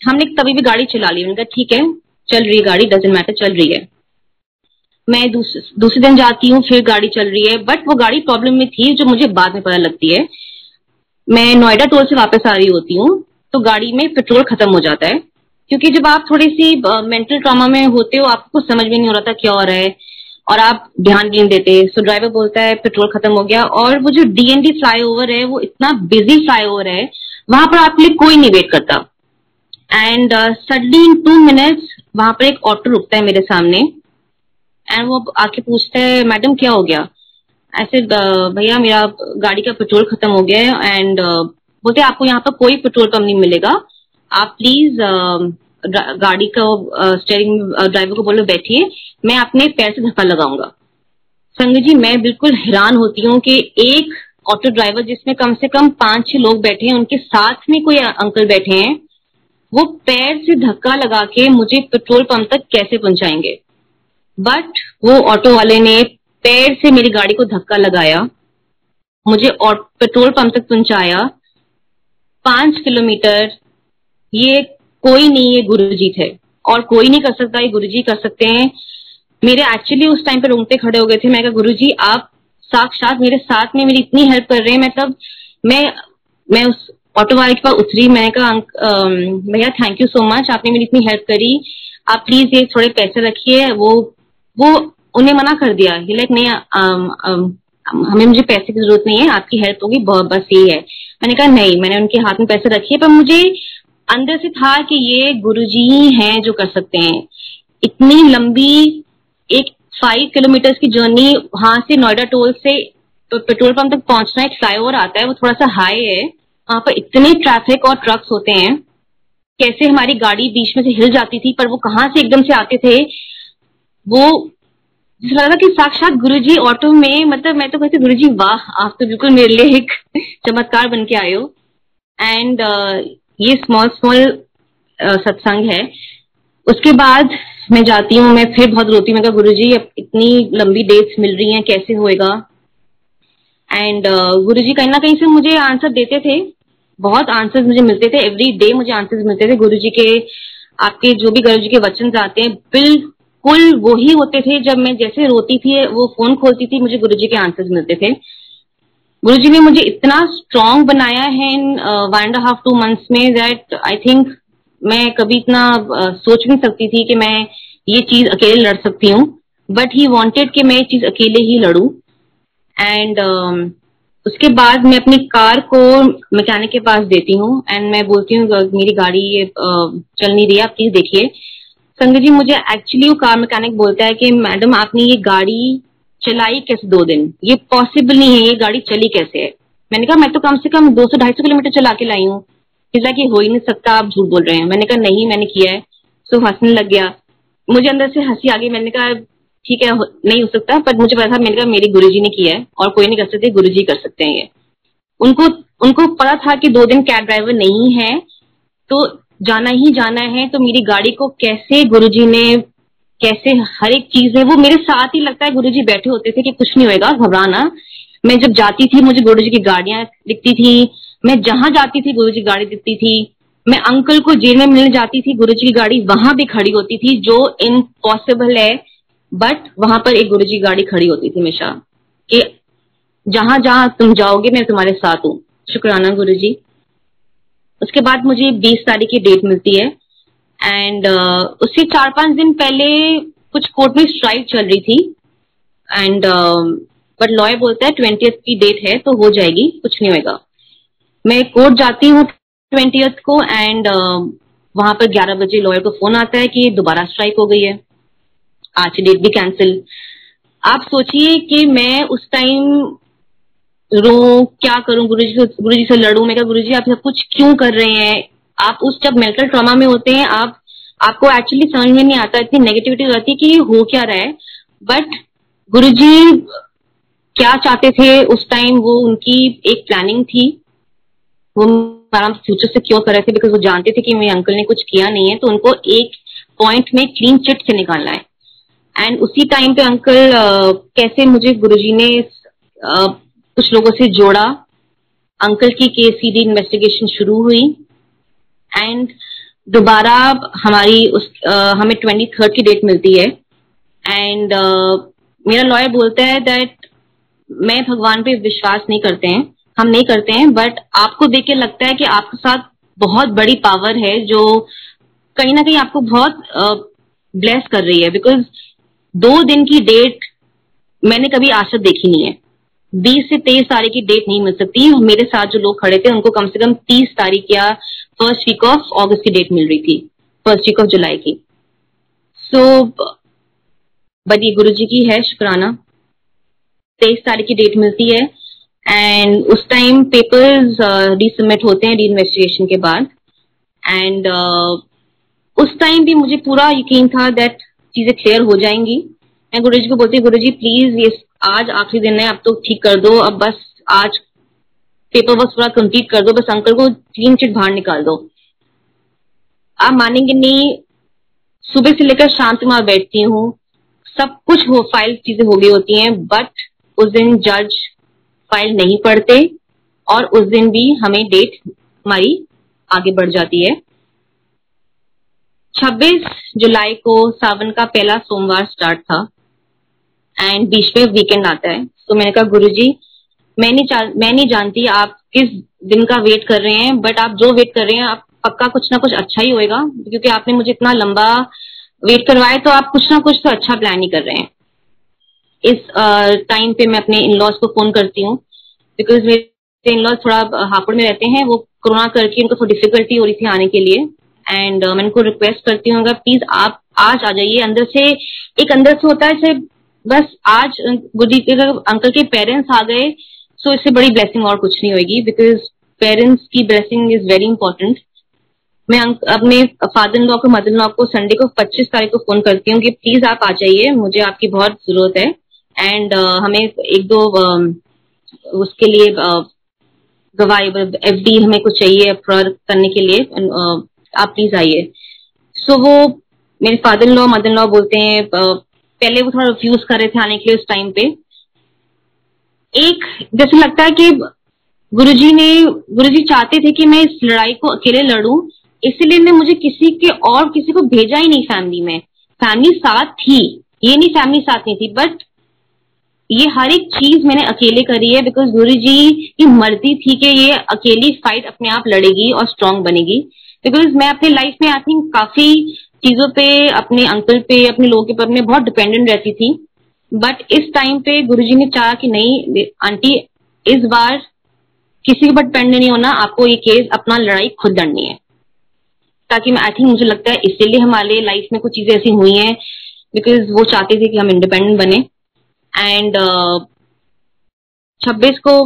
हमने तभी भी गाड़ी चला ली। उनका ठीक है चल रही है गाड़ी डजेंट मैटर चल रही है। मैं दूसरे दिन जाती हूँ, फिर गाड़ी चल रही है बट वो गाड़ी प्रॉब्लम में थी जो मुझे बाद में पता लगती है। मैं नोएडा टोल से वापस आ रही होती हूँ तो गाड़ी में पेट्रोल खत्म हो जाता है। क्योंकि जब आप थोड़ी सी मेंटल ट्रामा में होते हो, आपको समझ में नहीं हो रहा था क्या हो रहा है, और आप ध्यान नहीं देते सो ड्राइवर बोलता है पेट्रोल खत्म हो गया। और वो जो डीएनडी फ्लाई ओवर है, वो इतना बिज़ी फ्लाई ओवर है, वहाँ पर आपके लिए कोई नहीं वेट करता। And suddenly in two minutes वहाँ पर एक ऑटो रुकता है मेरे सामने। एंड वो आके पूछते है, मैडम, क्या हो गया? ऐसे भैया, मेरा गाड़ी का पेट्रोल खत्म हो गया है एंड बोलते आपको यहाँ पर कोई पेट्रोल पंप नहीं मिलेगा। आप प्लीज़ गाड़ी का स्टेयरिंग ड्राइवर को बोलो, बैठिए, मैं अपने पैर से धक्का लगाऊँगा। संग जी, मैं बिल्कुल हैरान होती हूँ कि एक ऑटो ड्राइवर जिसमें कम से कम पाँच छह लोग बैठे हैं, उनके साथ में कोई अंकल बैठे हैं, वो पैर से धक्का लगा के मुझे पेट्रोल पंप तक कैसे पहुंचाएँगे? बट वो ऑटो वाले ने पैर से मेरी गाड़ी को धक्का लगाया। मुझे पेट्रोल पंप तक पहुँचाया। पाँच किलोमीटर, ये कोई नहीं है गुरुजी थे। और कोई नहीं कर सकता, ये गुरुजी कर सकते हैं। मेरे एक्चुअली उस टाइम पे रोंगटे खड़े हो गए थे। मैं कहा गुरु जी आप साक्षात मेरे साथ में मेरी इतनी हेल्प कर रहे हैं। मतलब मैं मैं उस ऑटो वाले के पास उतरी। मैंने कहा भैया थैंक यू सो मच आपने मेरी इतनी हेल्प करी। आप प्लीज़ ये थोड़े पैसे रखिए। वो वो उन्हें मना कर दिया। लाइक नहीं आम, आम, हमें मुझे पैसे की ज़रूरत नहीं है आपकी हेल्प होगी बस यही है। मैंने कहा नहीं मैंने उनके हाथ में पैसे रखे पर मुझे अंदर से था कि ये गुरुजी ही हैं जो कर सकते हैं। इतनी लंबी एक फाइव किलोमीटर की जर्नी वहाँ से नोएडा टोल से पेट्रोल पंप तक पहुँचना एक फ्लाईओवर आता है वो थोड़ा सा हाई है। वहाँ पर इतने ट्रैफ़िक और ट्रक्स होते हैं। कैसे हमारी गाड़ी बीच में से हिल जाती थी पर वो कहाँ से एकदम से आते थे? वो जिस लगा कि साक्षात गुरुजी ऑटो में मतलब मैं तो कहती गुरुजी वाह आप तो बिल्कुल मेरे लिए एक चमत्कार बन के हो। एंड uh, ये स्मॉल स्मॉल uh, सत्संग है। उसके बाद मैं जाती हूँ मैं फिर बहुत रोती मैं गुरु जी अब इतनी लंबी डेट्स मिल रही हैं कैसे होएगा? एंड uh, गुरु जी कहीं ना कहीं से मुझे आंसर देते थे। बहुत आंसर्स मुझे मिलते थे। एवरी डे मुझे आंसर्स मिलते थे। गुरु जी के आपके जो भी गुरु जी के वचन आते हैं बिल्कुल वही होते थे जब मैं जैसे रोती थी वो फ़ोन खोलती थी मुझे गुरु जी के आंसर्स मिलते थे। गुरु जी ने मुझे इतना स्ट्रांग बनाया है in one and half two months में दैट आई थिंक मैं कभी इतना uh, सोच नहीं सकती थी कि मैं ये चीज़ अकेले लड़ सकती हूँ। बट ही वॉन्टेड कि मैं ये चीज़ अकेले ही लड़ू। एंड उसके बाद मैं अपनी कार को मैकेनिक के पास देती हूँ। एंड मैं बोलती हूँ मेरी गाड़ी ये चल नहीं रही है आप प्लीज़ देखिए। संजय जी, मुझे एक्चुअली वो कार मैकेनिक बोलता है कि, मैडम, आपने ये गाड़ी चलाई कैसे दो दिन? ये पॉसिबल नहीं है, ये गाड़ी चली कैसे है? मैंने कहा, मैं तो कम से कम दो सौ ढाई सौ किलोमीटर चला के लाई हूँ। इसलिए कि हो ही नहीं सकता, आप झूठ बोल रहे हैं। मैंने कहा, नहीं, मैंने किया है। सो हंसने लग गया। मुझे अंदर से हँसी आ गई। मैंने कहा, ठीक है नहीं हो सकता, पर मुझे पता था, मैंने कहा, मेरे गुरु ने किया है और कोई नहीं कर सकते गुरु कर सकते हैं ये। उनको उनको पता था कि दो दिन कैब ड्राइवर नहीं है तो जाना ही जाना है तो मेरी गाड़ी को कैसे गुरुजी ने, कैसे हर एक चीज़ है, वो मेरे साथ ही लगता है, गुरुजी बैठे होते थे कि कुछ नहीं होएगा, घबराना। मैं जब जाती थी, मुझे गुरुजी की गाड़ियाँ दिखती थी। मैं जहाँ जाती थी, गुरुजी की गाड़ी दिखती थी। मैं अंकल को जेल में मिलने जाती थी, गुरुजी की गाड़ी वहाँ भी खड़ी होती थी, जो इम्पॉसिबल है बट वहाँ पर एक गुरु गुरुजी गाड़ी खड़ी होती थी हमेशा, कि जहाँ जहाँ तुम जाओगे, मैं तुम्हारे साथ हूँ। शुक्राना गुरु जी उसके बाद मुझे 20 तारीख की डेट मिलती है। एंड uh, उससे चार पाँच दिन पहले कुछ कोर्ट में स्ट्राइक चल रही थी। एंड बट लॉयर बोलता है ट्वेंटी की डेट है तो हो जाएगी कुछ नहीं होगा मैं कोर्ट जाती हूँ ट्वेंटी को एंड uh, वहाँ पर ग्यारह बजे लॉयर को फ़ोन आता है कि दोबारा स्ट्राइक हो गई है। आज डेट भी कैंसिल आप सोचिए कि मैं उस टाइम रो क्या करूँ गुरु जी से गुरु जी से लड़ू? मैं गुरु जी आप सब कुछ क्यों कर रहे हैं? आप उस, जब मेंटल ट्रॉमा में होते हैं, आप, आपको एक्चुअली समझ में नहीं आता, इतनी नेगेटिविटी रहती है कि हो क्या रहा है? बट गुरु जी क्या चाहते थे उस टाइम वो उनकी एक प्लानिंग थी। वो हमारा फ्यूचर से क्यों कर रहे थे बिकॉज़ वो जानते थे कि मेरे अंकल ने कुछ किया नहीं है तो उनको एक पॉइंट में क्लीन चिट से निकालना है। एंड उसी टाइम पे अंकल कैसे मुझे गुरुजी ने कुछ लोगों से जोड़ा। अंकल की केस सीधी इन्वेस्टिगेशन शुरू हुई। एंड दोबारा हमारी उस uh, हमें ट्वेंटी थर्ड की डेट मिलती है। एंड uh, मेरा लॉयर बोलता है दैट मैं भगवान पे विश्वास नहीं करते हैं हम नहीं करते हैं बट आपको देख के लगता है कि आपके साथ बहुत बड़ी पावर है जो कहीं ना कहीं आपको बहुत ब्लेस uh, कर रही है। बिकॉज़ दो दिन की डेट मैंने कभी आशा देखी नहीं है। बीस से तेईस तारीख की डेट नहीं मिल सकती। मेरे साथ जो लोग खड़े थे उनको कम से कम तीस तारीख या फ़र्स्ट वीक ऑफ़ अगस्त की डेट मिल रही थी फ़र्स्ट वीक ऑफ़ जुलाई की। सो so, गुरु जी की है शुक्राना। तेईस तारीख की डेट मिलती है एंड उस टाइम पेपर्स रीसबमिट होते हैं री इन्वेस्टिगेशन के बाद। एंड uh, उस टाइम भी मुझे पूरा यकीन था दैट चीज़ें क्लियर हो जाएँगी। मैं गुरु जी को बोलती गुरु जी प्लीज़ ये आज आखिरी दिन है, अब तो ठीक कर दो, अब बस आज पेपर वर्क पूरा कंप्लीट कर दो, बस अंकल को क्लीन चिट बाहर निकाल दो। आप मानेंगे नहीं, सुबह से लेकर शाम तक मैं बैठती हूँ, सब कुछ हो फ़ाइल चीज़ें हो गई होती हैं बट उस दिन जज फ़ाइल नहीं पढ़ते और उस दिन भी हमें डेट हमारी आगे बढ़ जाती है। 26 जुलाई को सावन का पहला सोमवार स्टार्ट था। एंड बीच में वीकेंड आता है। तो मैंने कहा गुरु जी मैं नहीं मैं नहीं जानती आप किस दिन का वेट कर रहे हैं बट आप जो वेट कर रहे हैं आप पक्का कुछ ना कुछ अच्छा ही होएगा। क्योंकि आपने मुझे इतना लंबा वेट करवाया तो आप कुछ ना कुछ तो अच्छा प्लान ही कर रहे हैं। इस टाइम uh, पे मैं अपने इन लॉज को फ़ोन करती हूँ। बिकॉज़ मेरे इन लॉज थोड़ा हापुड़ में रहते हैं वो कोरोना करके उनको थोड़ी डिफिकल्टी हो रही थी आने के लिए। एंड uh, मैं उनको रिक्वेस्ट करती हूँ प्लीज़ आप आज आ जाइए अंदर से एक अंदर से होता है बस आज गुडी अंकल के पेरेंट्स आ गए सो इससे बड़ी ब्लेसिंग और कुछ नहीं होगी बिकॉज़ पेरेंट्स की ब्लेसिंग इज़ वेरी इंपॉर्टेंट मैं अपने फादर इन लॉ को मदर इन लॉ को संडे को 25 तारीख को फ़ोन करती हूँ कि प्लीज़ आप आ जाइए मुझे आपकी बहुत ज़रूरत है। एंड uh, हमें एक दो uh, उसके लिए uh, गवाही एफ़ डी हमें कुछ चाहिए करने के लिए uh, आप प्लीज़ आइए। सो so, वो मेरे father in law mother in law बोलते हैं uh, पहले वो थोड़ा रिफ्यूज कर रहे थे आने के लिए उस टाइम पे। एक, जैसे लगता है कि गुरुजी ने, गुरुजी चाहते थे कि मैं इस लड़ाई को अकेले लड़ू, इसीलिए ने मुझे किसी के और किसी को भेजा ही नहीं फैमिली में। फैमिली साथ थी, ये नहीं फैमिली साथ नहीं थी बट ये हर एक चीज़ मैंने अकेले करी है बिकॉज़ गुरु जी की मर्ज़ी थी कि ये अकेली फाइट अपने आप लड़ेगी और स्ट्रांग बनेगी। बिकॉज़ मैं अपने लाइफ में आई थिंक काफ़ी चीज़ों पे अपने अंकल पे अपने लोगों के पर मैं बहुत डिपेंडेंट रहती थी। बट इस टाइम पे गुरुजी ने चाहा कि नहीं आंटी इस बार किसी के ऊपर डिपेंडेंट नहीं होना आपको ये केस अपना लड़ाई खुद लड़नी है। ताकि मैं आई थिंक मुझे लगता है इसीलिए हमारे लाइफ में कुछ चीज़ें ऐसी हुई हैं बिकॉज़ वो चाहते थे कि हम इंडिपेंडेंट बने। एंड छब्बीस uh, को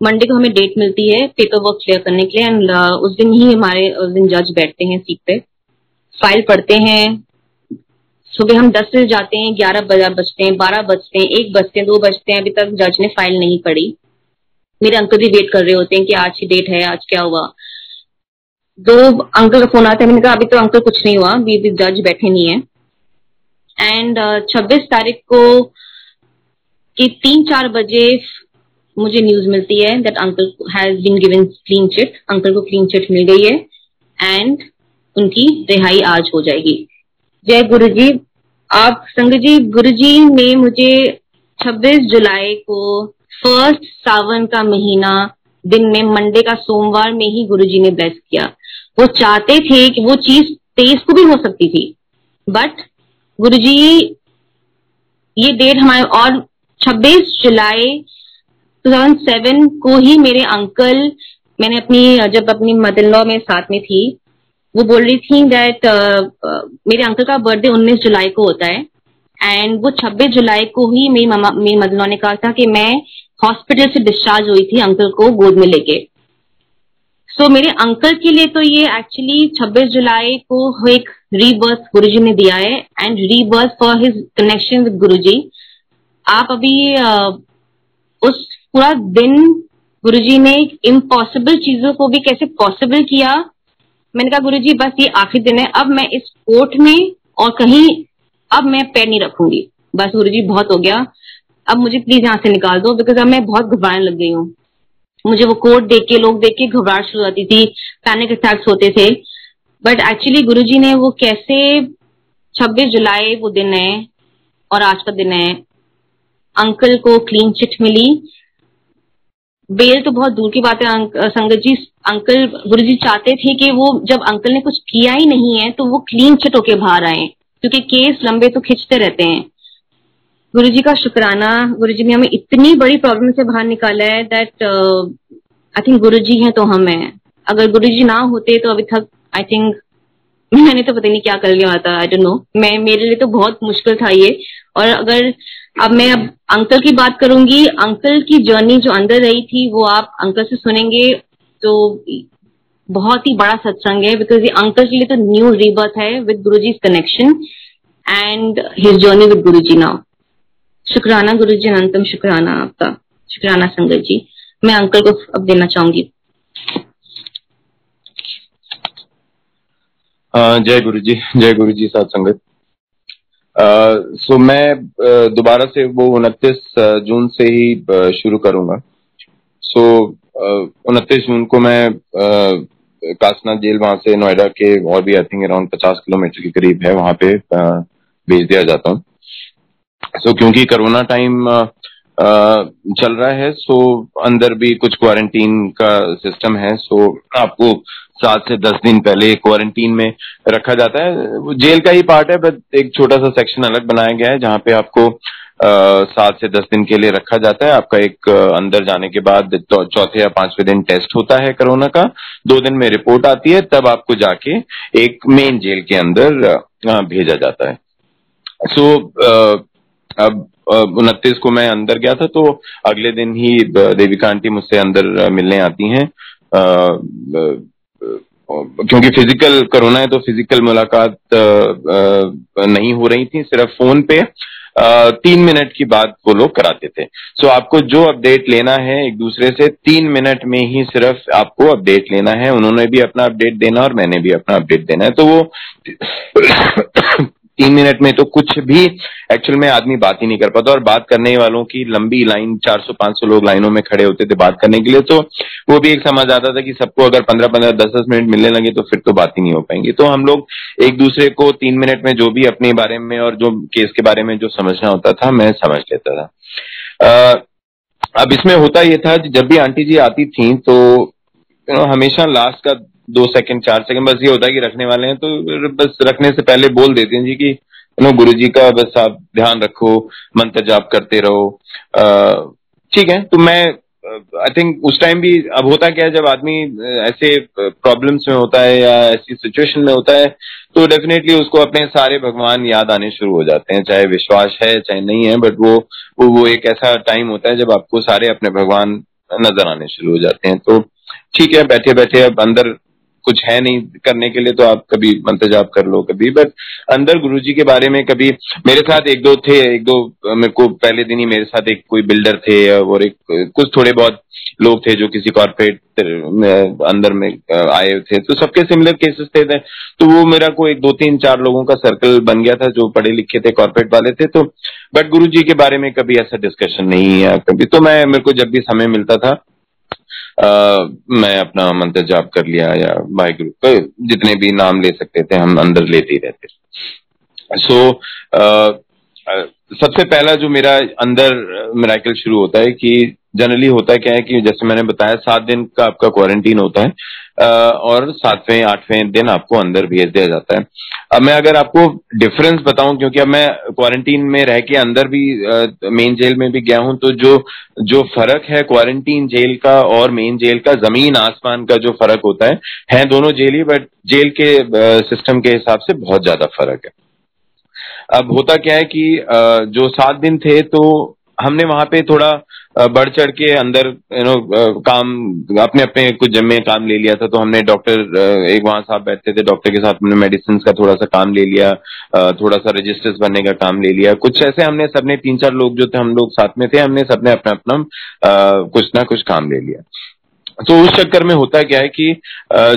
मंडे को हमें डेट मिलती है पेपर वर्क क्लियर करने के लिए। एंड uh, उस दिन ही हमारे उस दिन जज बैठते हैं सीट पे। फ़ाइल पढ़ते हैं। सुबह हम दस बजे जाते हैं, ग्यारह बजते हैं, बारह बजते हैं, एक बजते हैं, दो बजते हैं, अभी तक जज ने फ़ाइल नहीं पढ़ी। मेरे अंकल भी वेट कर रहे होते हैं कि आज की डेट है, आज क्या हुआ। दो अंकल का फ़ोन आता है मैंने कहा, अभी तो अंकल कुछ नहीं हुआ, अभी भी जज बैठे नहीं है। एंड छब्बीस तारीख को कि तीन चार बजे मुझे न्यूज़ मिलती है that uncle has been given clean chit uncle को क्लीन चिट मिल गई है। एंड उनकी रिहाई आज हो जाएगी। जय गुरु जी आप संग जी गुरु जी ने मुझे 26 जुलाई को फ़र्स्ट सावन का महीना, दिन में मंडे का सोमवार में ही गुरु जी ने ब्लेस किया। वो चाहते थे कि वो चीज़ तेईस को भी हो सकती थी बट गुरु जी ये डेट हमारे और 26 जुलाई 2007 को ही मेरे अंकल मैंने अपनी, जब अपनी मदर लॉ में साथ में थी वो बोल रही थी दैट uh, uh, मेरे अंकल का बर्थडे 19 जुलाई को होता है। एंड वो 26 जुलाई को ही मेरी मामा मेरी मदर ने कहा था कि मैं हॉस्पिटल से डिस्चार्ज हुई थी अंकल को गोद में लेके। सो so, मेरे अंकल के लिए तो ये एक्चुअली 26 जुलाई को एक रीबर्थ गुरुजी ने दिया है। And rebirth for his connection with Guruji. आप अभी uh, उस पूरा दिन गुरुजी ने इम्पॉसिबल चीज़ों को भी कैसे पॉसिबल किया मैंने कहा, गुरुजी, बस ये आखिरी दिन है। अब मैं इस कोर्ट में और कहीं, अब मैं पैर नहीं रखूँगी। बस गुरुजी, बहुत हो गया। अब मुझे प्लीज़ यहाँ से निकाल दो बिकॉज़ अब मैं बहुत घबराने लग गई हूँ। मुझे वो कोर्ट देख के, लोग देख के घबराहट शुरू होती थी। पैनिक अटैक्स होते थे। बट एक्चुअली गुरुजी ने वो कैसे 26 जुलाई वो दिन है, और आज का दिन है। अंकल को क्लीन चिट मिली। बेल तो बहुत दूर की बात है संगत जी, अंकल गुरु जी चाहते थे कि वो, जब अंकल ने कुछ किया ही नहीं है तो वो क्लीन चिट होके बाहर आए, क्योंकि केस लंबे तो खिंचते रहते हैं। गुरु जी का शुक्राना गुरु जी ने हमें इतनी बड़ी प्रॉब्लम से बाहर निकाला है दैट आई थिंक गुरु जी है तो हम है। अगर गुरु जी ना होते तो अभी तक आई थिंक मैंने तो पता नहीं क्या कर लिया था आई डोंट नो मैं, मेरे लिए तो बहुत मुश्किल था ये। और अगर अब मैं अब अंकल की बात करूँगी। अंकल की जर्नी जो अंदर रही थी, वो आप अंकल से सुनेंगे तो बहुत ही बड़ा सत्संग है बिकॉज़ ये अंकल के लिए तो न्यू रीबर्थ है with Guru ji connection and his journey with Guru ji now शुक्राना गुरु जी अनंतम शुक्राना आपका। शुक्राना संगत जी, मैं अंकल को अब देना चाहूँगी। जय गुरु जी जय गुरु जी सात संगत। सो मैं दोबारा से वो उनतीस जून से ही शुरू करूँगा। सो उनतीस जून को मैं कासना जेल वहाँ से नोएडा के और भी आई थिंक अराउंड पचास किलोमीटर के करीब है वहाँ पे भेज दिया जाता हूँ। सो so, क्योंकि कोरोना टाइम चल रहा है सो अंदर भी कुछ क्वारंटीन का सिस्टम है सो आपको सात से दस दिन पहले क्वारंटीन में रखा जाता है। जेल का ही पार्ट है बट एक छोटा सा सेक्शन अलग बनाया गया है जहाँ पे आपको सात से दस दिन के लिए रखा जाता है। आपका एक अंदर जाने के बाद चौथे या पाँचवें दिन टेस्ट होता है कोरोना का। दो दिन में रिपोर्ट आती है तब आपको जाके एक मेन जेल के अंदर भेजा जाता है। सो so, अब उनतीस को मैं अंदर गया था तो अगले दिन ही देविका आंटी मुझसे अंदर मिलने आती हैं। क्योंकि फ़िज़िकल कोरोना है तो फ़िज़िकल मुलाकात नहीं हो रही थी सिर्फ़ फ़ोन पे तीन मिनट की बात वो लोग कराते थे। सो so, आपको जो अपडेट लेना है एक दूसरे से तीन मिनट में ही सिर्फ़ आपको अपडेट लेना है। उन्होंने भी अपना अपडेट देना और मैंने भी अपना अपडेट देना है। तो वो तीन मिनट में तो कुछ भी एक्चुअल में आदमी बात ही नहीं कर पाता। और बात करने वालों की लंबी लाइन 400-500 लोग लाइनों में खड़े होते थे बात करने के लिए। तो वो भी एक समझ आता था कि सबको अगर 15-15 10-10 मिनट मिलने लगे तो फिर तो बात ही नहीं हो पाएँगी। तो हम लोग एक दूसरे को तीन मिनट में जो भी अपने बारे में और जो केस के बारे में जो समझना होता था, मैं समझ लेता था। अब इसमें होता यह था जब भी आंटी जी आती थी तो हमेशा लास्ट का दो सेकंड चार सेकंड बस ये होता है कि रखने वाले हैं तो बस रखने से पहले बोल देते हैं जी कि नो गुरु जी का बस आप ध्यान रखो मंत्र जाप करते रहो। ठीक है तो मैं आई थिंक उस टाइम भी अब होता क्या है जब आदमी ऐसे प्रॉब्लम्स में होता है या ऐसी सिचुएशन में होता है तो डेफिनेटली उसको अपने सारे भगवान याद आने शुरू हो जाते हैं चाहे विश्वास है चाहे नहीं है बट वो वो, वो एक ऐसा टाइम होता है जब आपको सारे अपने भगवान नज़र आने शुरू हो जाते हैं तो ठीक है बैठे बैठे अब अंदर कुछ है नहीं करने के लिए तो आप कभी मंत्र जाप कर लो कभी। बट अंदर गुरु जी के बारे में कभी मेरे साथ एक दो थे एक दो मेरे को पहले दिन ही मेरे साथ एक कोई बिल्डर थे और एक कुछ थोड़े बहुत लोग थे जो किसी कॉर्पोरेट अंदर में आए थे। तो सबके सिमिलर केसेस थे, तो वो मेरा कोई दो तीन चार लोगों का सर्कल बन गया था जो पढ़े लिखे थे कॉर्पोरेट वाले थे। तो बट गुरु जी के बारे में कभी ऐसा डिस्कशन नहीं है कभी। तो मैं मेरे को जब भी समय मिलता था मैं अपना मंत्र जाप कर लिया या वाहिगुरु जितने भी नाम ले सकते थे हम अंदर लेते ही रहते सो so, सबसे पहला जो मेरा अंदर मेराइकल शुरू होता है कि जनरली होता क्या है कि जैसे मैंने बताया, सात दिन का आपका क्वारंटीन होता है और सातवें, आठवें दिन आपको अंदर भेज दिया जाता है। अब मैं अगर आपको डिफरेंस बताऊँ, क्योंकि अब मैं क्वारंटीन में रह के अंदर भी मेन जेल में भी गया हूँ तो जो जो फ़र्क है क्वारंटीन जेल का और मेन जेल का, ज़मीन आसमान का जो फ़र्क होता है है दोनों जेल ही बट जेल के सिस्टम के हिसाब से बहुत ज़्यादा फ़र्क है। अब होता क्या है कि जो सात दिन थे तो हमने वहाँ पे थोड़ा बढ़ चढ़ के अंदर यू नो काम, अपने अपने कुछ जमे काम ले लिया था तो हमने डॉक्टर एक वहाँ साहब बैठते थे डॉक्टर के साथ हमने मेडिसिन का थोड़ा सा काम ले लिया थोड़ा सा रजिस्टर्स बनने का काम ले लिया। कुछ ऐसे हमने, सबने तीन चार लोग जो थे, हम लोग साथ में थे, हमने सबने अपना अपना कुछ ना कुछ काम ले लिया। तो उस चक्कर में होता क्या है कि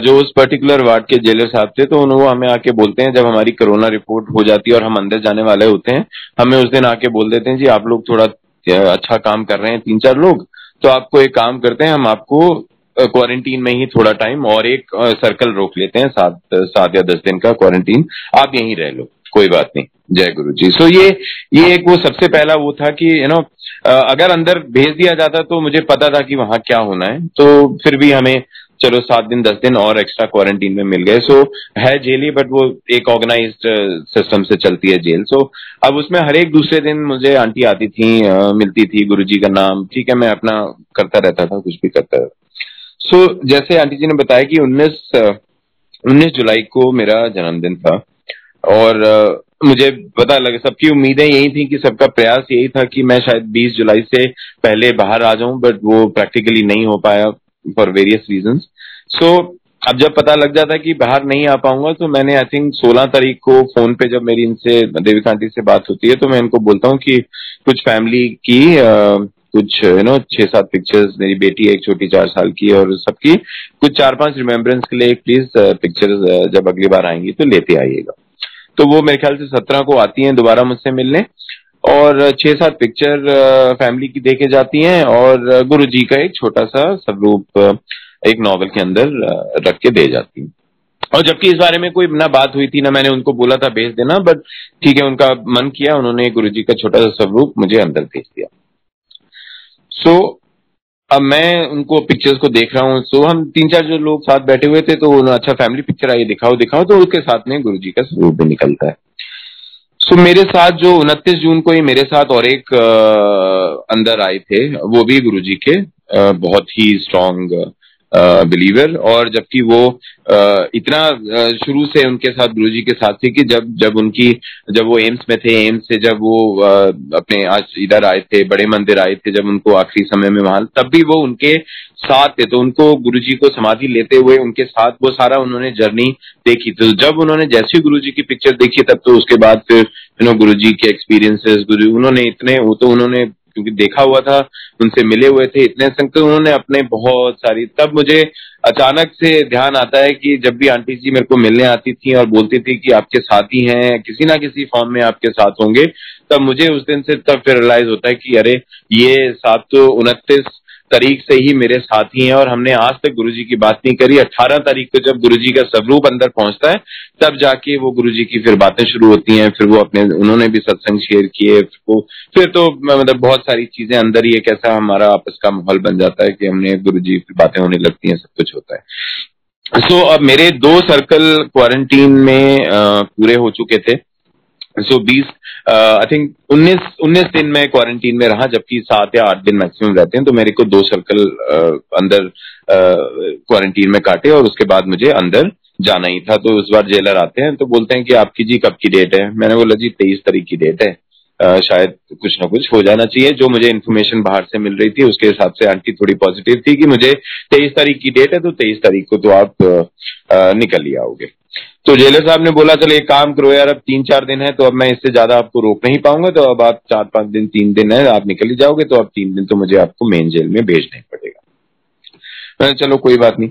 जो उस पर्टिकुलर वार्ड के जेलर साहब थे तो उन्होंने हमें आके बोलते हैं, जब हमारी कोरोना रिपोर्ट हो जाती है और हम अंदर जाने वाले होते हैं, हमें उस दिन आके बोल देते हैं, जी, आप लोग थोड़ा अच्छा काम कर रहे हैं तीन चार लोग तो आपको एक काम करते हैं, हम आपको क्वारंटीन में ही थोड़ा टाइम और एक सर्कल रोक लेते हैं, सात सात या दस दिन का क्वारंटीन आप यहीं रह लो, कोई बात नहीं। जय गुरु जी सो ये ये एक वो सबसे पहला वो था कि यू नो अगर अंदर भेज दिया जाता तो मुझे पता था कि वहाँ क्या होना है। तो फिर भी हमें चलो सात दिन, दस दिन और एक्स्ट्रा क्वारंटीन में मिल गए। सो है जेल ही बट वो एक ऑर्गेनाइज सिस्टम से चलती है जेल। सो अब उसमें हर एक दूसरे दिन मुझे आंटी आती थी मिलती थी, गुरुजी का नाम। ठीक है, मैं अपना करता रहता था, कुछ भी करता रहता। सो जैसे आंटी जी ने बताया कि उन्नीस उन्नीस जुलाई को मेरा जन्मदिन था। और मुझे पता लगा, सबकी उम्मीदें यही थी कि सबका प्रयास यही था कि मैं शायद 20 जुलाई से पहले बाहर आ जाऊँ बट वो प्रैक्टिकली नहीं हो पाया। फॉर वेरियस रीजन सो अब जब पता लग जाता है कि बाहर नहीं आ पाऊँगा तो मैंने आई थिंक 16 तारीख को फ़ोन पे जब मेरी इनसे देविका आंटी से बात होती है तो मैं इनको बोलता हूँ कि कुछ फैमिली की आ, कुछ यू नो छह सात पिक्चर्स मेरी बेटी है एक छोटी चार साल की और सबकी कुछ चार पाँच रिमेम्बरेंस के लिए प्लीज़ पिक्चर्स जब अगली बार आएँगी तो लेते आइएगा। तो वो मेरे ख्याल से सत्रह को आती हैं दोबारा मुझसे मिलने। और छह सात पिक्चर फैमिली की देखे जाती हैं और गुरु जी का एक छोटा सा स्वरूप एक नॉवल के अंदर रख के दे जाती हैं। और जबकि इस बारे में कोई ना बात हुई थी ना मैंने उनको बोला था भेज देना बट ठीक है उनका मन किया उन्होंने गुरु जी का छोटा सा स्वरूप मुझे अंदर भेज दिया। सो so, अब मैं उनको पिक्चर्स को देख रहा हूँ। सो so, हम तीन चार जो लोग साथ बैठे हुए थे तो अच्छा फैमिली पिक्चर आइए दिखाओ दिखाओ। तो उसके साथ में गुरु जी का स्वरूप भी निकलता है। सो मेरे साथ जो उनतीस जून को ही मेरे साथ और एक आ, अंदर आए थे वो भी गुरु जी के आ, बहुत ही स्ट्रांग बिलीवर और जबकि वो इतना शुरू से उनके साथ गुरु जी के साथ थे कि जब जब उनकी जब वो एम्स में थे एम्स से जब वो अपने आज इधर आए थे बड़े मंदिर आए थे जब उनको आखिरी समय में वहाँ तब भी वो उनके साथ थे तो उनको गुरु जी को समाधि लेते हुए उनके साथ वो सारा उन्होंने जर्नी देखी। तो जब उन्होंने जैसी गुरु जी की पिक्चर देखी, तब तो उसके बाद फिर यू नो गुरु जी के एक्सपीरियंसेस गुरु, उन्होंने इतने, वो तो उन्होंने, क्योंकि देखा हुआ था, उनसे मिले हुए थे, इतने संग तो उन्होंने अपने बहुत सारी, तब मुझे अचानक से ध्यान आता है कि जब भी आंटी जी मेरे को मिलने आती थी और बोलती थी कि आपके साथी हैं, किसी ना किसी फॉर्म में आपके साथ होंगे, तब मुझे उस दिन से तब फिर रियलाइज़ होता है कि अरे, ये सात तो उनतीस तारीख से ही मेरे साथी हैं और हमने आज तक गुरुजी की बात नहीं करी। अट्ठारह तारीख को जब गुरुजी का स्वरूप अंदर पहुँचता है तब जाके वो गुरुजी की फिर बातें शुरू होती हैं फिर वो अपने उन्होंने भी सत्संग शेयर किए वो फिर तो मतलब बहुत सारी चीज़ें अंदर ही एक ऐसा हमारा आपस का माहौल बन जाता है कि हमने गुरु जी की बातें होने लगती हैं सब कुछ होता है। सो so, अब मेरे दो सर्कल क्वारंटीन में पूरे हो चुके थे। सो बीस आई थिंक उन्नीस उन्नीस दिन में क्वारंटीन में रहा जबकि सात या आठ दिन मैक्सिमम रहते हैं तो मेरे को दो सर्कल uh, अंदर क्वारंटीन uh, में काटे और उसके बाद मुझे अंदर जाना ही था। तो उस बार जेलर आते हैं तो बोलते हैं कि आपकी जी कब की डेट है? मैंने बोला जी तेईस तारीख की डेट है। Uh, शायद कुछ ना कुछ हो जाना चाहिए। जो मुझे इन्फॉर्मेशन बाहर से मिल रही थी उसके हिसाब से आंटी थोड़ी पॉजिटिव थी कि मुझे तेईस तारीख की डेट है तो तेईस तारीख को तो आप निकल ही आओगे। तो जेलर साहब ने बोला चलो एक काम करो यार अब तीन चार दिन है तो अब मैं इससे ज़्यादा आपको रोक नहीं पाऊँगा तो अब आप चार पाँच दिन तीन दिन है आप निकल ही जाओगे तो अब तीन दिन तो मुझे आपको मेन जेल में भेजना ही पड़ेगा. मैंने चलो कोई बात नहीं.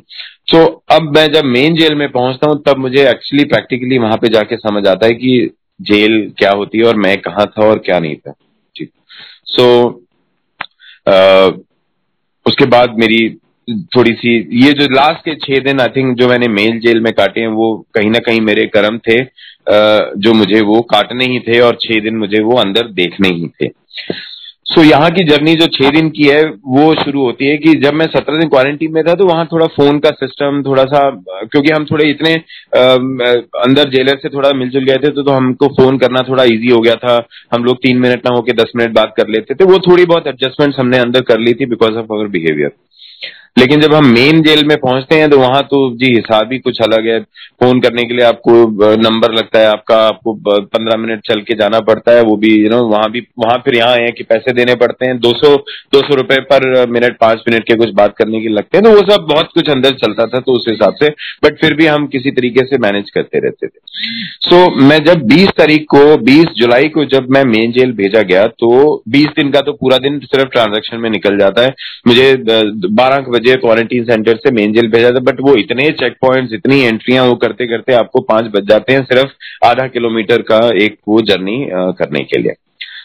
तो अब मैं जब मेन जेल में पहुँचता हूँ तब मुझे एक्चुअली प्रैक्टिकली वहाँ पे जाके समझ आता है कि जेल क्या होती है और मैं कहाँ था और क्या नहीं था। ठीक सो so, उसके बाद मेरी थोड़ी सी ये जो लास्ट के छह दिन आई थिंक जो मैंने मेल जेल में काटे हैं वो कहीं ना कहीं मेरे कर्म थे जो मुझे वो काटने ही थे और छह दिन मुझे वो अंदर देखने ही थे। सो so, यहाँ की जर्नी जो छह दिन की है वो शुरू होती है कि जब मैं सत्रह दिन क्वारंटीन में था तो वहाँ थोड़ा फ़ोन का सिस्टम थोड़ा सा क्योंकि हम थोड़े इतने आ, अंदर जेलर से थोड़ा मिलजुल गए थे तो, तो हमको फ़ोन करना थोड़ा इजी हो गया था। हम लोग तीन मिनट ना होके दस मिनट बात कर लेते थे। वो थोड़ी बहुत एडजस्टमेंट हमने अंदर कर ली थी बिकॉज़ ऑफ़ अवर बिहेवियर लेकिन जब हम मेन जेल में पहुँचते हैं तो वहाँ तो जी हिसाब ही कुछ अलग है। फ़ोन करने के लिए आपको नंबर लगता है आपका आपको पंद्रह मिनट चल के जाना पड़ता है वो भी यू नो वहाँ भी वहाँ फिर यहाँ है कि पैसे देने पड़ते हैं। दो सौ दो सौ रुपए पर मिनट पाँच मिनट के कुछ बात करने के लगते हैं। तो वो सब बहुत कुछ अंदर चलता था तो उस हिसाब से बट फिर भी हम किसी तरीके से मैनेज करते रहते थे। सो so, मैं जब 20 तारीख को 20 जुलाई को जब मैं मेन जेल भेजा गया तो 20 दिन का तो पूरा दिन सिर्फ़ ट्रांजेक्शन में निकल जाता है। मुझे बारह बजे क्वारंटीन सेंटर से मेन जेल भेजा था बट वो इतने चेक पॉइंट्स इतनी एंट्रियाँ वो करते करते आपको पाँच बज जाते हैं सिर्फ़ आधा किलोमीटर का एक वो जर्नी करने के लिए।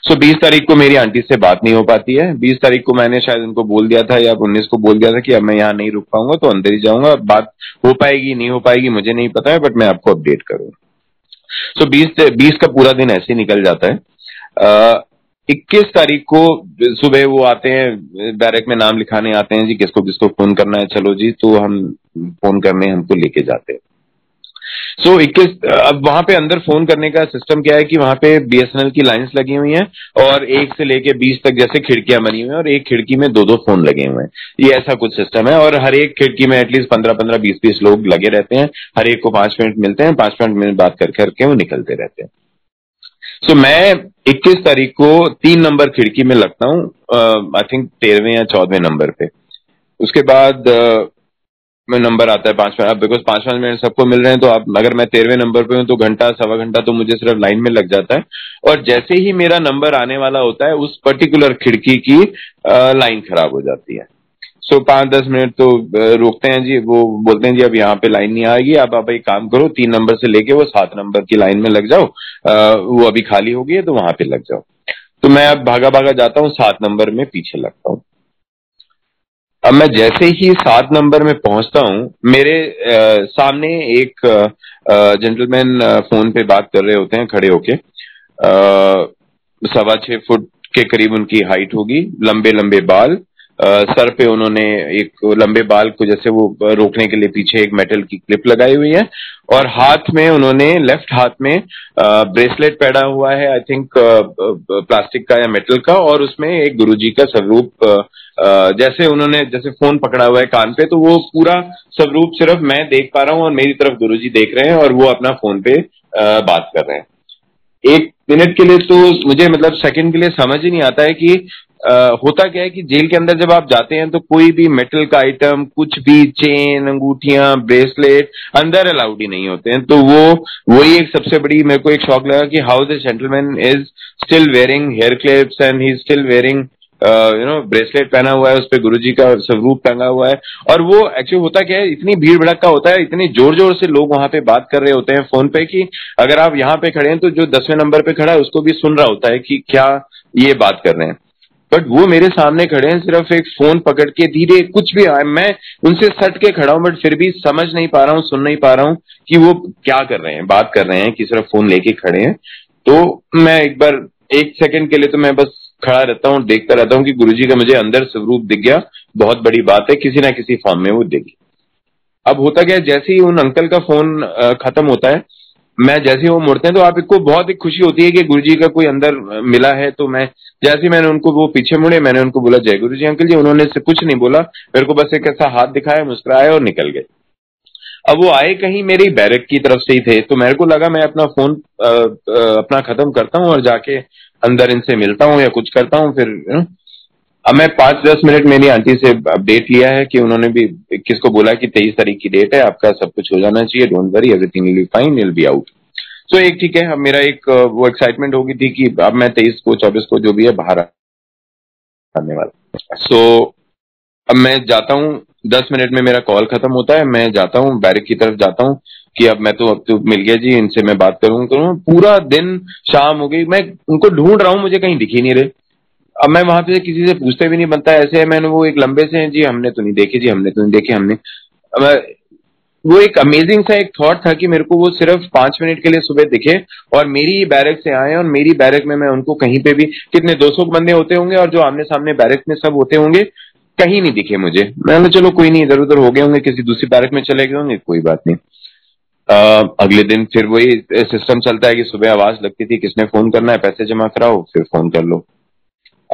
सो so, 20 तारीख को मेरी आंटी से बात नहीं हो पाती है। 20 तारीख को मैंने शायद उनको बोल दिया था या उन्नीस को बोल दिया था कि अब मैं यहाँ नहीं रुक पाऊँगा तो अंदर ही जाऊँगा। बात हो पाएगी नहीं हो पाएगी मुझे नहीं पता है बट मैं आपको अपडेट करूँगा। सो so, 20 20 का पूरा दिन ऐसे निकल जाता है। इक्कीस तारीख को सुबह वो आते हैं बैरक में नाम लिखाने आते हैं जी किसको किसको फ़ोन करना है चलो जी तो हम फ़ोन करने हमको लेके जाते हैं। सो so, इक्कीस अब वहाँ पे अंदर फ़ोन करने का सिस्टम क्या है कि वहाँ पे बीएसएनएल की लाइंस लगी हुई हैं और एक से लेके बीस तक जैसे खिड़कियाँ बनी हुई हैं और एक खिड़की में दो दो फ़ोन लगे हुए हैं। ये ऐसा कुछ सिस्टम है और हर एक खिड़की में एटलीस्ट पंद्रह पंद्रह बीस बीस लोग लगे रहते हैं। हर एक को पाँच मिनट मिलते हैं पाँच मिनट में बात कर करके वो निकलते रहते हैं। सो so, मैं 21 तारीख को तीन नंबर खिड़की में लगता हूँ आई थिंक तेरहवें या चौदहवें नंबर पे। उसके बाद uh, नंबर आता है पाँच मिनट बिकॉज़ पाँच पाँच मिनट सबको मिल रहे हैं तो आप अगर मैं तेरहवें नंबर पे हूँ तो घंटा सवा घंटा तो मुझे सिर्फ़ लाइन में लग जाता है। और जैसे ही मेरा नंबर आने वाला होता है उस पर्टिकुलर खिड़की की लाइन खराब हो जाती है। सो पाँच दस मिनट तो रोकते हैं जी। वो बोलते हैं जी अब यहाँ पे लाइन नहीं आएगी। आप आप एक काम करो तीन नंबर से लेके वो सात नंबर की लाइन में लग जाओ। आ, वो अभी खाली हो गई है तो वहाँ पे लग जाओ। तो मैं अब भागा भागा जाता हूँ सात नंबर में पीछे लगता हूँ। अब मैं जैसे ही सात नंबर में पहुँचता हूँ मेरे आ, सामने एक जेंटलमैन फ़ोन पे बात कर रहे होते हैं खड़े होके। सवा छह फुट के करीब उनकी हाइट होगी लंबे लंबे बाल। सर पे उन्होंने एक लंबे बाल को जैसे वो रोकने के लिए पीछे एक मेटल की क्लिप लगाई हुई है और हाथ में उन्होंने, लेफ़्ट हाथ में ब्रेसलेट पहना हुआ है, आई थिंक प्लास्टिक का या मेटल का और उसमें एक गुरुजी का स्वरूप जैसे उन्होंने जैसे फ़ोन पकड़ा हुआ है कान पे तो वो पूरा स्वरूप सिर्फ़ मैं देख पा रहा हूँ और मेरी तरफ़ गुरुजी देख रहे हैं और वो अपना फ़ोन पे बात कर रहे हैं। एक मिनट के लिए तो मुझे मतलब सेकंड के लिए समझ ही नहीं आता है कि आ, होता क्या है कि जेल के अंदर जब आप जाते हैं तो कोई भी मेटल का आइटम कुछ भी चेन अंगूठिया ब्रेसलेट अंदर अलाउड ही नहीं होते हैं। तो वो वही एक सबसे बड़ी मेरे को एक शौक लगा कि how the gentleman is still wearing hair clips and he still wearing you know bracelet पहना हुआ है, उस पर गुरु जी का स्वरूप टंगा हुआ है। और वो एक्चुअली होता क्या है, इतनी भीड़ भड़का होता है, इतने ज़ोर ज़ोर से लोग वहाँ पे बात कर रहे होते हैं फ़ोन पे कि अगर आप यहाँ पे खड़े हैं तो जो दसवें नंबर पे खड़ा है, उसको भी सुन रहा होता है कि क्या ये बात कर रहे हैं। बट वो मेरे सामने खड़े हैं, सिर्फ़ एक फ़ोन पकड़ के, धीरे कुछ भी आए मैं उनसे सट के खड़ा हूँ बट फिर भी समझ नहीं पा रहा हूँ, सुन नहीं पा रहा हूँ कि वो क्या कर रहे हैं, बात कर रहे हैं कि सिर्फ़ फ़ोन लेके खड़े हैं। तो मैं एक बार, एक सेकंड के लिए तो मैं बस खड़ा रहता हूँ, देखता रहता हूँ कि गुरुजी का मुझे अंदर स्वरूप दिख गया, बहुत बड़ी बात है, किसी ना किसी फॉर्म में वो दिख अब होता क्या जैसे ही उन अंकल का फ़ोन खत्म होता है, मैं जैसे ही वो मुड़ते हैं तो आप आपको बहुत ही खुशी होती है कि गुरुजी का कोई अंदर मिला है तो मैं, जैसे ही मैंने उनको वो पीछे मुड़े, मैंने उनको बोला, जय गुरु जी अंकल जी, उन्होंने से कुछ नहीं बोला, मेरे को बस एक ऐसा हाथ दिखाया, मुस्कुराया और निकल गए। अब वो आए कहीं मेरी बैरक की तरफ़ से ही थे तो मेरे को लगा मैं अपना फ़ोन आ, आ, अपना खत्म करता हूँ और जाके अंदर इनसे मिलता हूँ या कुछ करता हूँ फिर अब मैं पाँच दस मिनट मेरी आंटी से अपडेट लिया है कि उन्होंने भी किसको बोला कि तेईस तारीख की डेट है आपका सब कुछ हो जाना चाहिए don't worry everything will be fine will be out so एक ठीक है अब मेरा एक वो एक्साइटमेंट होगी थी कि अब मैं तेईस को चौबीस को जो भी है बाहर आने वाला सो so, अब मैं जाता हूँ दस मिनट में मेरा कॉल खत्म होता है, मैं जाता हूँ, बैरिक की तरफ़ जाता हूँ कि अब मैं तो अब तो मिल गया जी, इनसे मैं बात करूँ करूँ। पूरा दिन शाम हो गई, मैं उनको ढूंढ रहा हूँ, मुझे कहीं दिखी नहीं रहे। अब मैं वहाँ पे किसी से पूछते भी नहीं, बनता ऐसे है मैंने वो एक लंबे से हैं जी, हमने तो नहीं देखे जी, हमने तो नहीं देखे, हमने। वो एक अमेजिंग सा एक थॉट था कि मेरे को वो सिर्फ़ पाँच मिनट के लिए सुबह दिखे और मेरी बैरक से आए और मेरी बैरक में मैं उनको कहीं पे भी, कितने 200 बंदे होते होंगे और जो आमने सामने बैरक में सब होते होंगे कहीं नहीं दिखे मुझे। मैंने चलो कोई नहीं इधर उधर हो गए होंगे किसी दूसरी बैरक में चले गए होंगे कोई बात नहीं। आ, अगले दिन फिर वही सिस्टम चलता है कि सुबह आवाज़ लगती थी किसने फ़ोन करना है पैसे जमा कराओ फिर फ़ोन कर लो।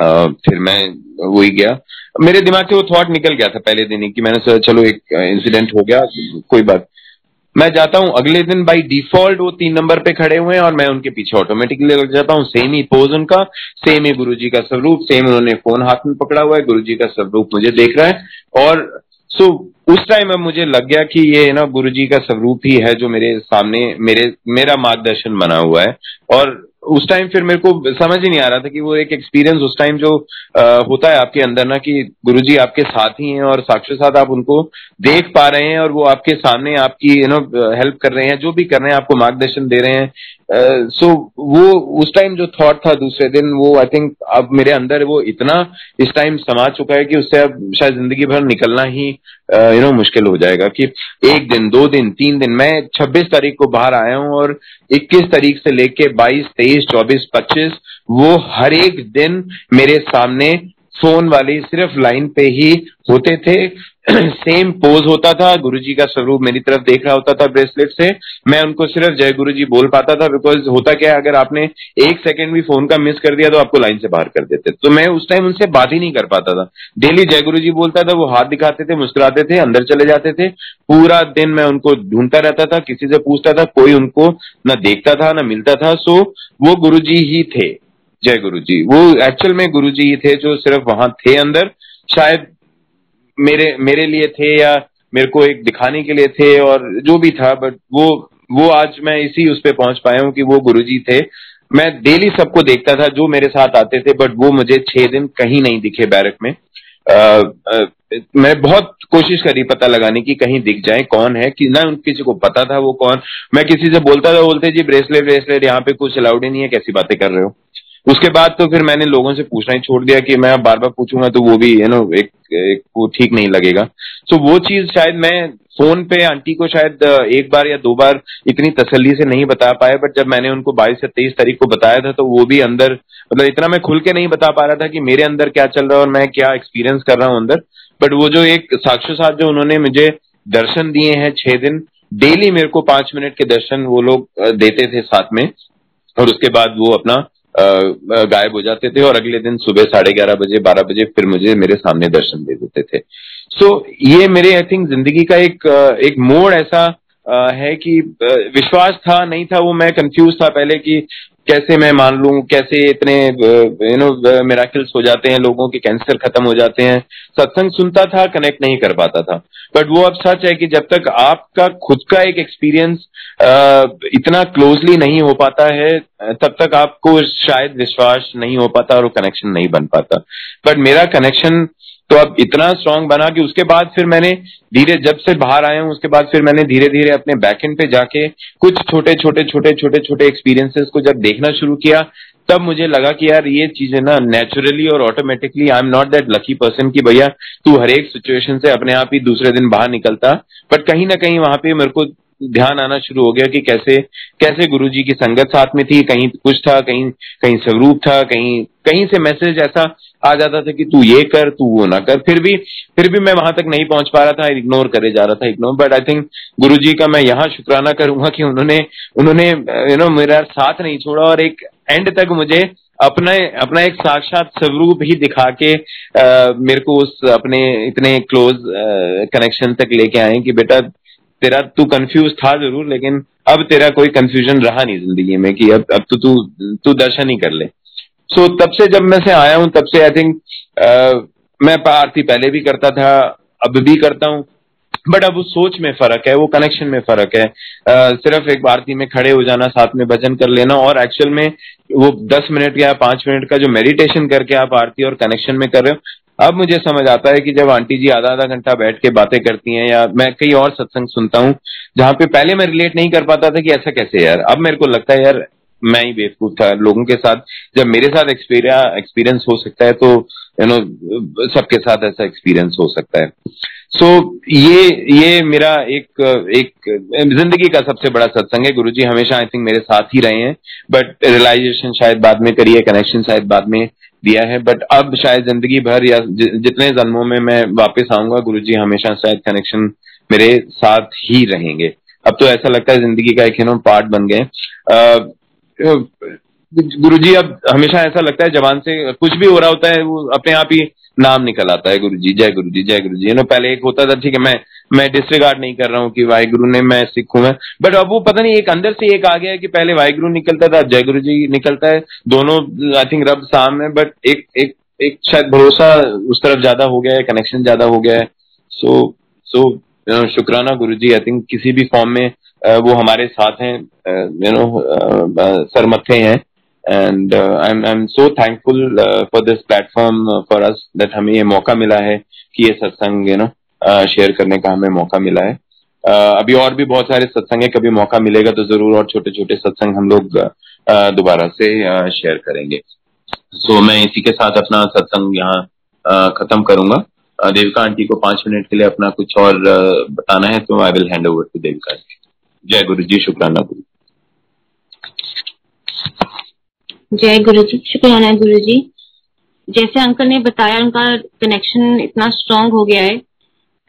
आ, फिर मैं वही गया। मेरे दिमाग से वो थॉट निकल गया था पहले दिन ही कि मैंने सोचा चलो एक इंसिडेंट हो गया कोई बात मैं जाता हूँ, अगले दिन बाई डिफ़ॉल्ट वो तीन नंबर पे खड़े हुए हैं और मैं उनके पीछे ऑटोमेटिकली लग जाता हूँ सेम ही पोज उनका सेम ही गुरु जी का स्वरूप सेम उन्होंने फ़ोन हाथ में पकड़ा हुआ है गुरु जी का स्वरूप मुझे देख रहा है। और सो उस टाइम अब मुझे लग गया कि ये ना गुरु जी का स्वरूप ही है जो मेरे सामने, मेरे, मेरा मार्गदर्शन बना हुआ है। और उस टाइम फिर मेरे को समझ ही नहीं आ रहा था कि वो एक एक्सपीरियंस उस टाइम जो आ, होता है आपके अंदर ना कि गुरुजी आपके साथ ही हैं और साक्षी साथ आप उनको देख पा रहे हैं और वो आपके सामने आपकी यू नो हेल्प कर रहे हैं जो भी कर रहे हैं आपको मार्गदर्शन दे रहे हैं। सो uh, so, वो उस टाइम जो थॉट था दूसरे दिन वो आई थिंक अब मेरे अंदर वो इतना इस टाइम समा चुका है कि उससे अब शायद ज़िंदगी भर निकलना ही you uh, know you know, मुश्किल हो जाएगा कि एक दिन दो दिन तीन दिन मैं 26 तारीख को बाहर आया हूँ और 21 तारीख से लेके 22 23 24 25 वो हर एक दिन मेरे सामने फ़ोन वाली सिर्फ़ लाइन पे ही होते थे। सेम पोज होता था, गुरुजी का स्वरूप मेरी तरफ़ देख रहा होता था ब्रेसलेट से। मैं उनको सिर्फ़ जय गुरु जी बोल पाता था बिकॉज़ होता क्या है, अगर आपने एक सेकंड भी फ़ोन का मिस कर दिया तो आपको लाइन से बाहर कर देते। तो मैं उस टाइम उनसे बात ही नहीं कर पाता था। डेली जय गुरु जी बोलता था, वो हाथ दिखाते थे, मुस्कुराते थे, अंदर चले जाते थे। पूरा दिन मैं उनको ढूंढता रहता था, किसी से पूछता था, कोई उनको न देखता था, न मिलता था। सो वो गुरु ही थे। जय गुरु जी वो एक्चुअल में गुरु जी थे जो सिर्फ़ वहाँ थे अंदर। शायद मेरे मेरे लिए थे या मेरे को एक दिखाने के लिए थे और जो भी था बट वो वो आज मैं इसी उस पर पहुँच पाया हूँ कि वो गुरु जी थे। मैं डेली सबको देखता था जो मेरे साथ आते थे बट वो मुझे छह दिन कहीं नहीं दिखे बैरक में। आ, आ, मैं बहुत कोशिश करी पता लगाने की कहीं दिख जाए कौन है कि ना किसी को पता था वो कौन। मैं किसी से बोलता था बोलते जी ब्रेसलेट ब्रेसलेट यहाँ पे कुछ अलाउड ही नहीं है कैसी बातें कर रहे हो? उसके बाद तो फिर मैंने लोगों से पूछना ही छोड़ दिया कि मैं बार बार पूछूँगा तो वो भी यू नो एक, एक वो ठीक नहीं लगेगा। सो वो चीज़ शायद मैं फ़ोन पे आंटी को शायद एक बार या दो बार इतनी तसल्ली से नहीं बता पाया बट जब मैंने उनको बाईस से तेईस तारीख को बताया था तो वो भी अंदर मतलब इतना मैं खुल के नहीं बता पा रहा था कि मेरे अंदर क्या चल रहा है और मैं क्या एक्सपीरियंस कर रहा हूँ अंदर। बट वो जो एक साक्षी साथ जो उन्होंने मुझे दर्शन दिए हैं छह दिन डेली मेरे को पाँच मिनट के दर्शन वो लोग देते थे साथ में और उसके बाद वो अपना गायब हो जाते थे और अगले दिन सुबह साढ़े ग्यारह बजे बारह बजे फिर मुझे मेरे सामने दर्शन दे देते थे। सो so, ये मेरे आई थिंक ज़िंदगी का एक एक मोड़ ऐसा है कि विश्वास था नहीं था वो मैं कंफ्यूज था पहले कि कैसे मैं मान लू, कैसे इतने यू नो मेराकिल्स हो जाते हैं लोगों के कैंसर खत्म हो जाते हैं। सत्संग सुनता था कनेक्ट नहीं कर पाता था। बट वो अब सच है कि जब तक आपका, खुद का एक एक्सपीरियंस इतना क्लोजली नहीं हो पाता है, तब तक आपको शायद विश्वास नहीं हो पाता और वो कनेक्शन नहीं बन पाता। बट मेरा कनेक्शन तो अब इतना स्ट्रांग बना कि उसके बाद फिर मैंने धीरे, जब से बाहर आया हूँ, उसके बाद फिर मैंने धीरे धीरे अपने बैकएंड पे जाके कुछ छोटे छोटे छोटे छोटे छोटे एक्सपीरियंसेस को जब देखना शुरू किया, तब मुझे लगा कि यार ये चीज़ें ना नेचुरली और automatically I am not that lucky person की भैया तू हर एक सिचुएशन से अपने आप ही दूसरे दिन बाहर निकलता। बट कहीं ना कहीं वहाँ पे मेरे को ध्यान आना शुरू हो गया कि कैसे कैसे गुरुजी की संगत साथ में थी, कहीं कुछ था, कहीं कहीं स्वरूप था, कहीं कहीं से मैसेज ऐसा आ जाता था कि तू ये कर तू वो ना कर। फिर भी फिर भी मैं वहाँ तक नहीं पहुँच पा रहा था इग्नोर करे जा रहा था इग्नोर बट आई थिंक गुरु जी का मैं यहाँ शुक्राना करूँगा कि उन्होंने उन्होंने यू नो मेरा साथ नहीं छोड़ा और एक एंड तक मुझे अपना अपना एक साक्षात स्वरूप ही दिखा के आ, मेरे को उस अपने इतने क्लोज कनेक्शन तक लेके आए कि बेटा तेरा तू कंफ्यूज था ज़रूर लेकिन अब तेरा कोई कंफ्यूजन रहा नहीं ज़िंदगी में कि अब अब तो तू तू दर्शन ही कर ले। सो so, तब से जब मैं से आया हूँ तब से आई थिंक मैं आरती पहले भी करता था अब भी करता हूँ। बट अब उस सोच में फ़र्क है वो कनेक्शन में फ़र्क है। आ, सिर्फ़ एक आरती में खड़े हो जाना साथ में भजन कर लेना और एक्चुअल में वो दस मिनट या पाँच मिनट का जो मेडिटेशन करके आप आरती और कनेक्शन में कर रहे हो अब मुझे समझ आता है कि जब आंटी जी आधा आधा घंटा बैठ के बातें करती हैं या मैं कई और सत्संग सुनता हूँ जहाँ पे पहले मैं रिलेट नहीं कर पाता था कि ऐसा कैसे यार। अब मेरे को लगता है यार मैं ही बेवकूफ़ था लोगों के साथ। जब मेरे साथ एक्सपीरियंस हो सकता है तो यू नो सबके साथ ऐसा एक्सपीरियंस हो सकता है। सो so, ये ये मेरा एक एक ज़िंदगी का सबसे बड़ा सत्संग है। गुरुजी हमेशा आई थिंक मेरे साथ ही रहे हैं। बट रियलाइजेशन शायद बाद में करिए कनेक्शन शायद बाद में दिया है। बट अब शायद ज़िंदगी भर या जितने जन्मों में मैं वापस आऊँगा गुरुजी हमेशा शायद कनेक्शन मेरे साथ ही रहेंगे। अब तो ऐसा लगता है ज़िंदगी का एक यू नो पार्ट बन गए। गुरु जी अब हमेशा ऐसा लगता है जवान से कुछ भी हो रहा होता है, वो अपने आप ही नाम निकल आता है गुरु जी जय गुरु जी जय गुरु जी नो पहले एक होता था, ठीक है, मैं मैं डिसरिगार्ड नहीं कर रहा हूँ कि वाहिगुरु ने मैं सिख हूँ, मैं। बट अब वो पता नहीं, एक अंदर से एक आ गया है कि पहले वाहिगुरु निकलता था, जय गुरु जी निकलता है। दोनों आई थिंक रब सामने बट एक एक एक शायद भरोसा उस तरफ़ ज़्यादा हो गया है कनेक्शन ज़्यादा हो गया है। सो सो शुक्राना गुरु जी आई थिंक किसी भी फॉर्म में वो हमारे साथ हैं यू नो सरमथे हैं and I am so thankful for this platform for us that हमें ये मौका मिला है कि ये सत्संग यू नो शेयर करने का हमें मौका मिला है। uh, अभी और भी बहुत सारे सत्संग है कभी मौका मिलेगा तो ज़रूर और छोटे छोटे सत्संग हम लोग uh, दोबारा से शेयर uh, करेंगे। सो so, मैं इसी के साथ अपना सत्संग यहाँ खत्म करूँगा। देविका आंटी को पाँच मिनट के लिए अपना कुछ और बताना है तो I will hand over to Devika जय गुरु जी शुक्राना गुरु जय गुरु जी शुक्राना गुरु जी। जैसे अंकल ने बताया उनका कनेक्शन इतना स्ट्रांग हो गया है।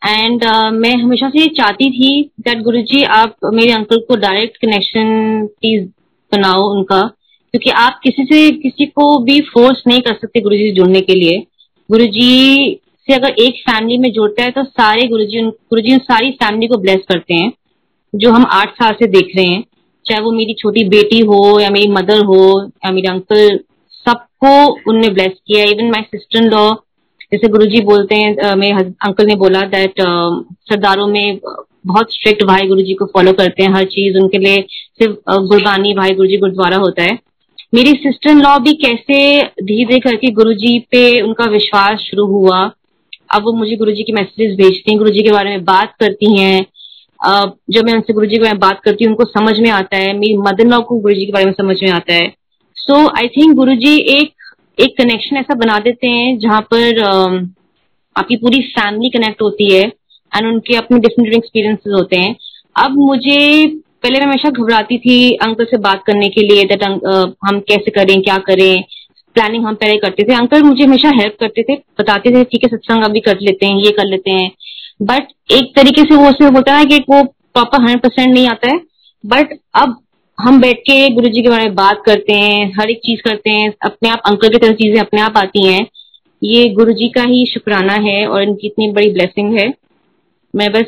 एंड uh, मैं हमेशा से चाहती थी दैट गुरु जी आप मेरे अंकल को डायरेक्ट कनेक्शन प्लीज़ बनाओ उनका। क्योंकि आप किसी से किसी को भी फोर्स नहीं कर सकते गुरु जी जुड़ने के लिए। गुरु जी से अगर एक फैमिली में जुड़ता है तो सारे गुरु जी गुरुजी गुरुजी सारी फैमिली को ब्लेस करते हैं। जो हम आठ साल से देख रहे हैं, चाहे वो मेरी छोटी बेटी हो, या मेरी मदर हो, या मेरे अंकल सबको उनने ब्लेस किया इवन माई सिस्टर लॉ जैसे गुरु जी बोलते हैं मेरे अंकल ने बोला दैट सरदारों में बहुत स्ट्रिक्ट भाई गुरु जी को फॉलो करते हैं हर चीज़. उनके लिए सिर्फ़ गुरबानी भाई गुरु जी गुरुद्वारा होता है. मेरी सिस्टर इन लॉ भी कैसे धीरे धीरे करके गुरु जी पे उनका विश्वास शुरू हुआ. अब वो मुझे गुरु जी की मैसेजेस भेजती हैं गुरु जी के बारे में बात करती हैं. जब मैं उनसे गुरु जी के बारे में बात करती हूँ उनको समझ में आता है। मेरी मदर लॉ को गुरु जी के बारे में समझ में आता है। सो आई थिंक गुरु जी एक एक कनेक्शन ऐसा बना देते हैं जहाँ पर uh, आपकी पूरी फैमिली कनेक्ट होती है एंड उनके अपने डिफरेंट एक्सपीरियंसेस होते हैं। अब मुझे पहले मैं हमेशा घबराती थी अंकल से बात करने के लिए दैट हम कैसे करें क्या करें? प्लानिंग हम पहले करते थे। अंकल मुझे हमेशा हेल्प करते थे बताते थे ठीक है सत्संग अभी कर लेते हैं ये कर लेते हैं। बट एक तरीके से वो उसमें होता है कि वो प्रॉपर हंड्रेड परसेंट नहीं आता है। बट अब हम बैठ के गुरु जी के बारे में बात करते हैं, हर एक चीज़ करते हैं, अपने आप, अंकल की तरह चीज़ें अपने आप आती हैं। ये गुरु जी का ही शुक्राना है और इनकी इतनी बड़ी ब्लेसिंग है। मैं बस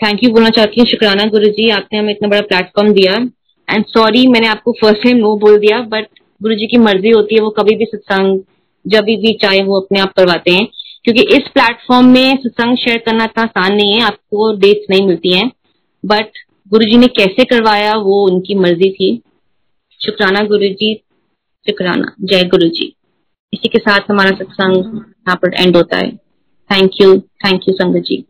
थैंक यू बोलना चाहती हूँ, शुक्राना गुरु जी आपने हमें इतना बड़ा प्लेटफॉर्म दिया। एंड सॉरी मैंने आपको फ़र्स्ट टाइम नो बोल दिया बट गुरु जी की मर्ज़ी होती है, वो कभी भी सत्संग, जब भी चाहे वो अपने आप करवाते हैं। क्योंकि इस प्लेटफॉर्म में सत्संग शेयर करना इतना आसान नहीं है, आपको डेट्स नहीं मिलती हैं। बट गुरु जी ने कैसे करवाया, वो उनकी मर्ज़ी थी। शुक्राना गुरु जी शुक्राना। जय गुरु जी इसी के साथ हमारा सत्संग यहाँ पर एंड होता है। थैंक यू थैंक यू संगत जी।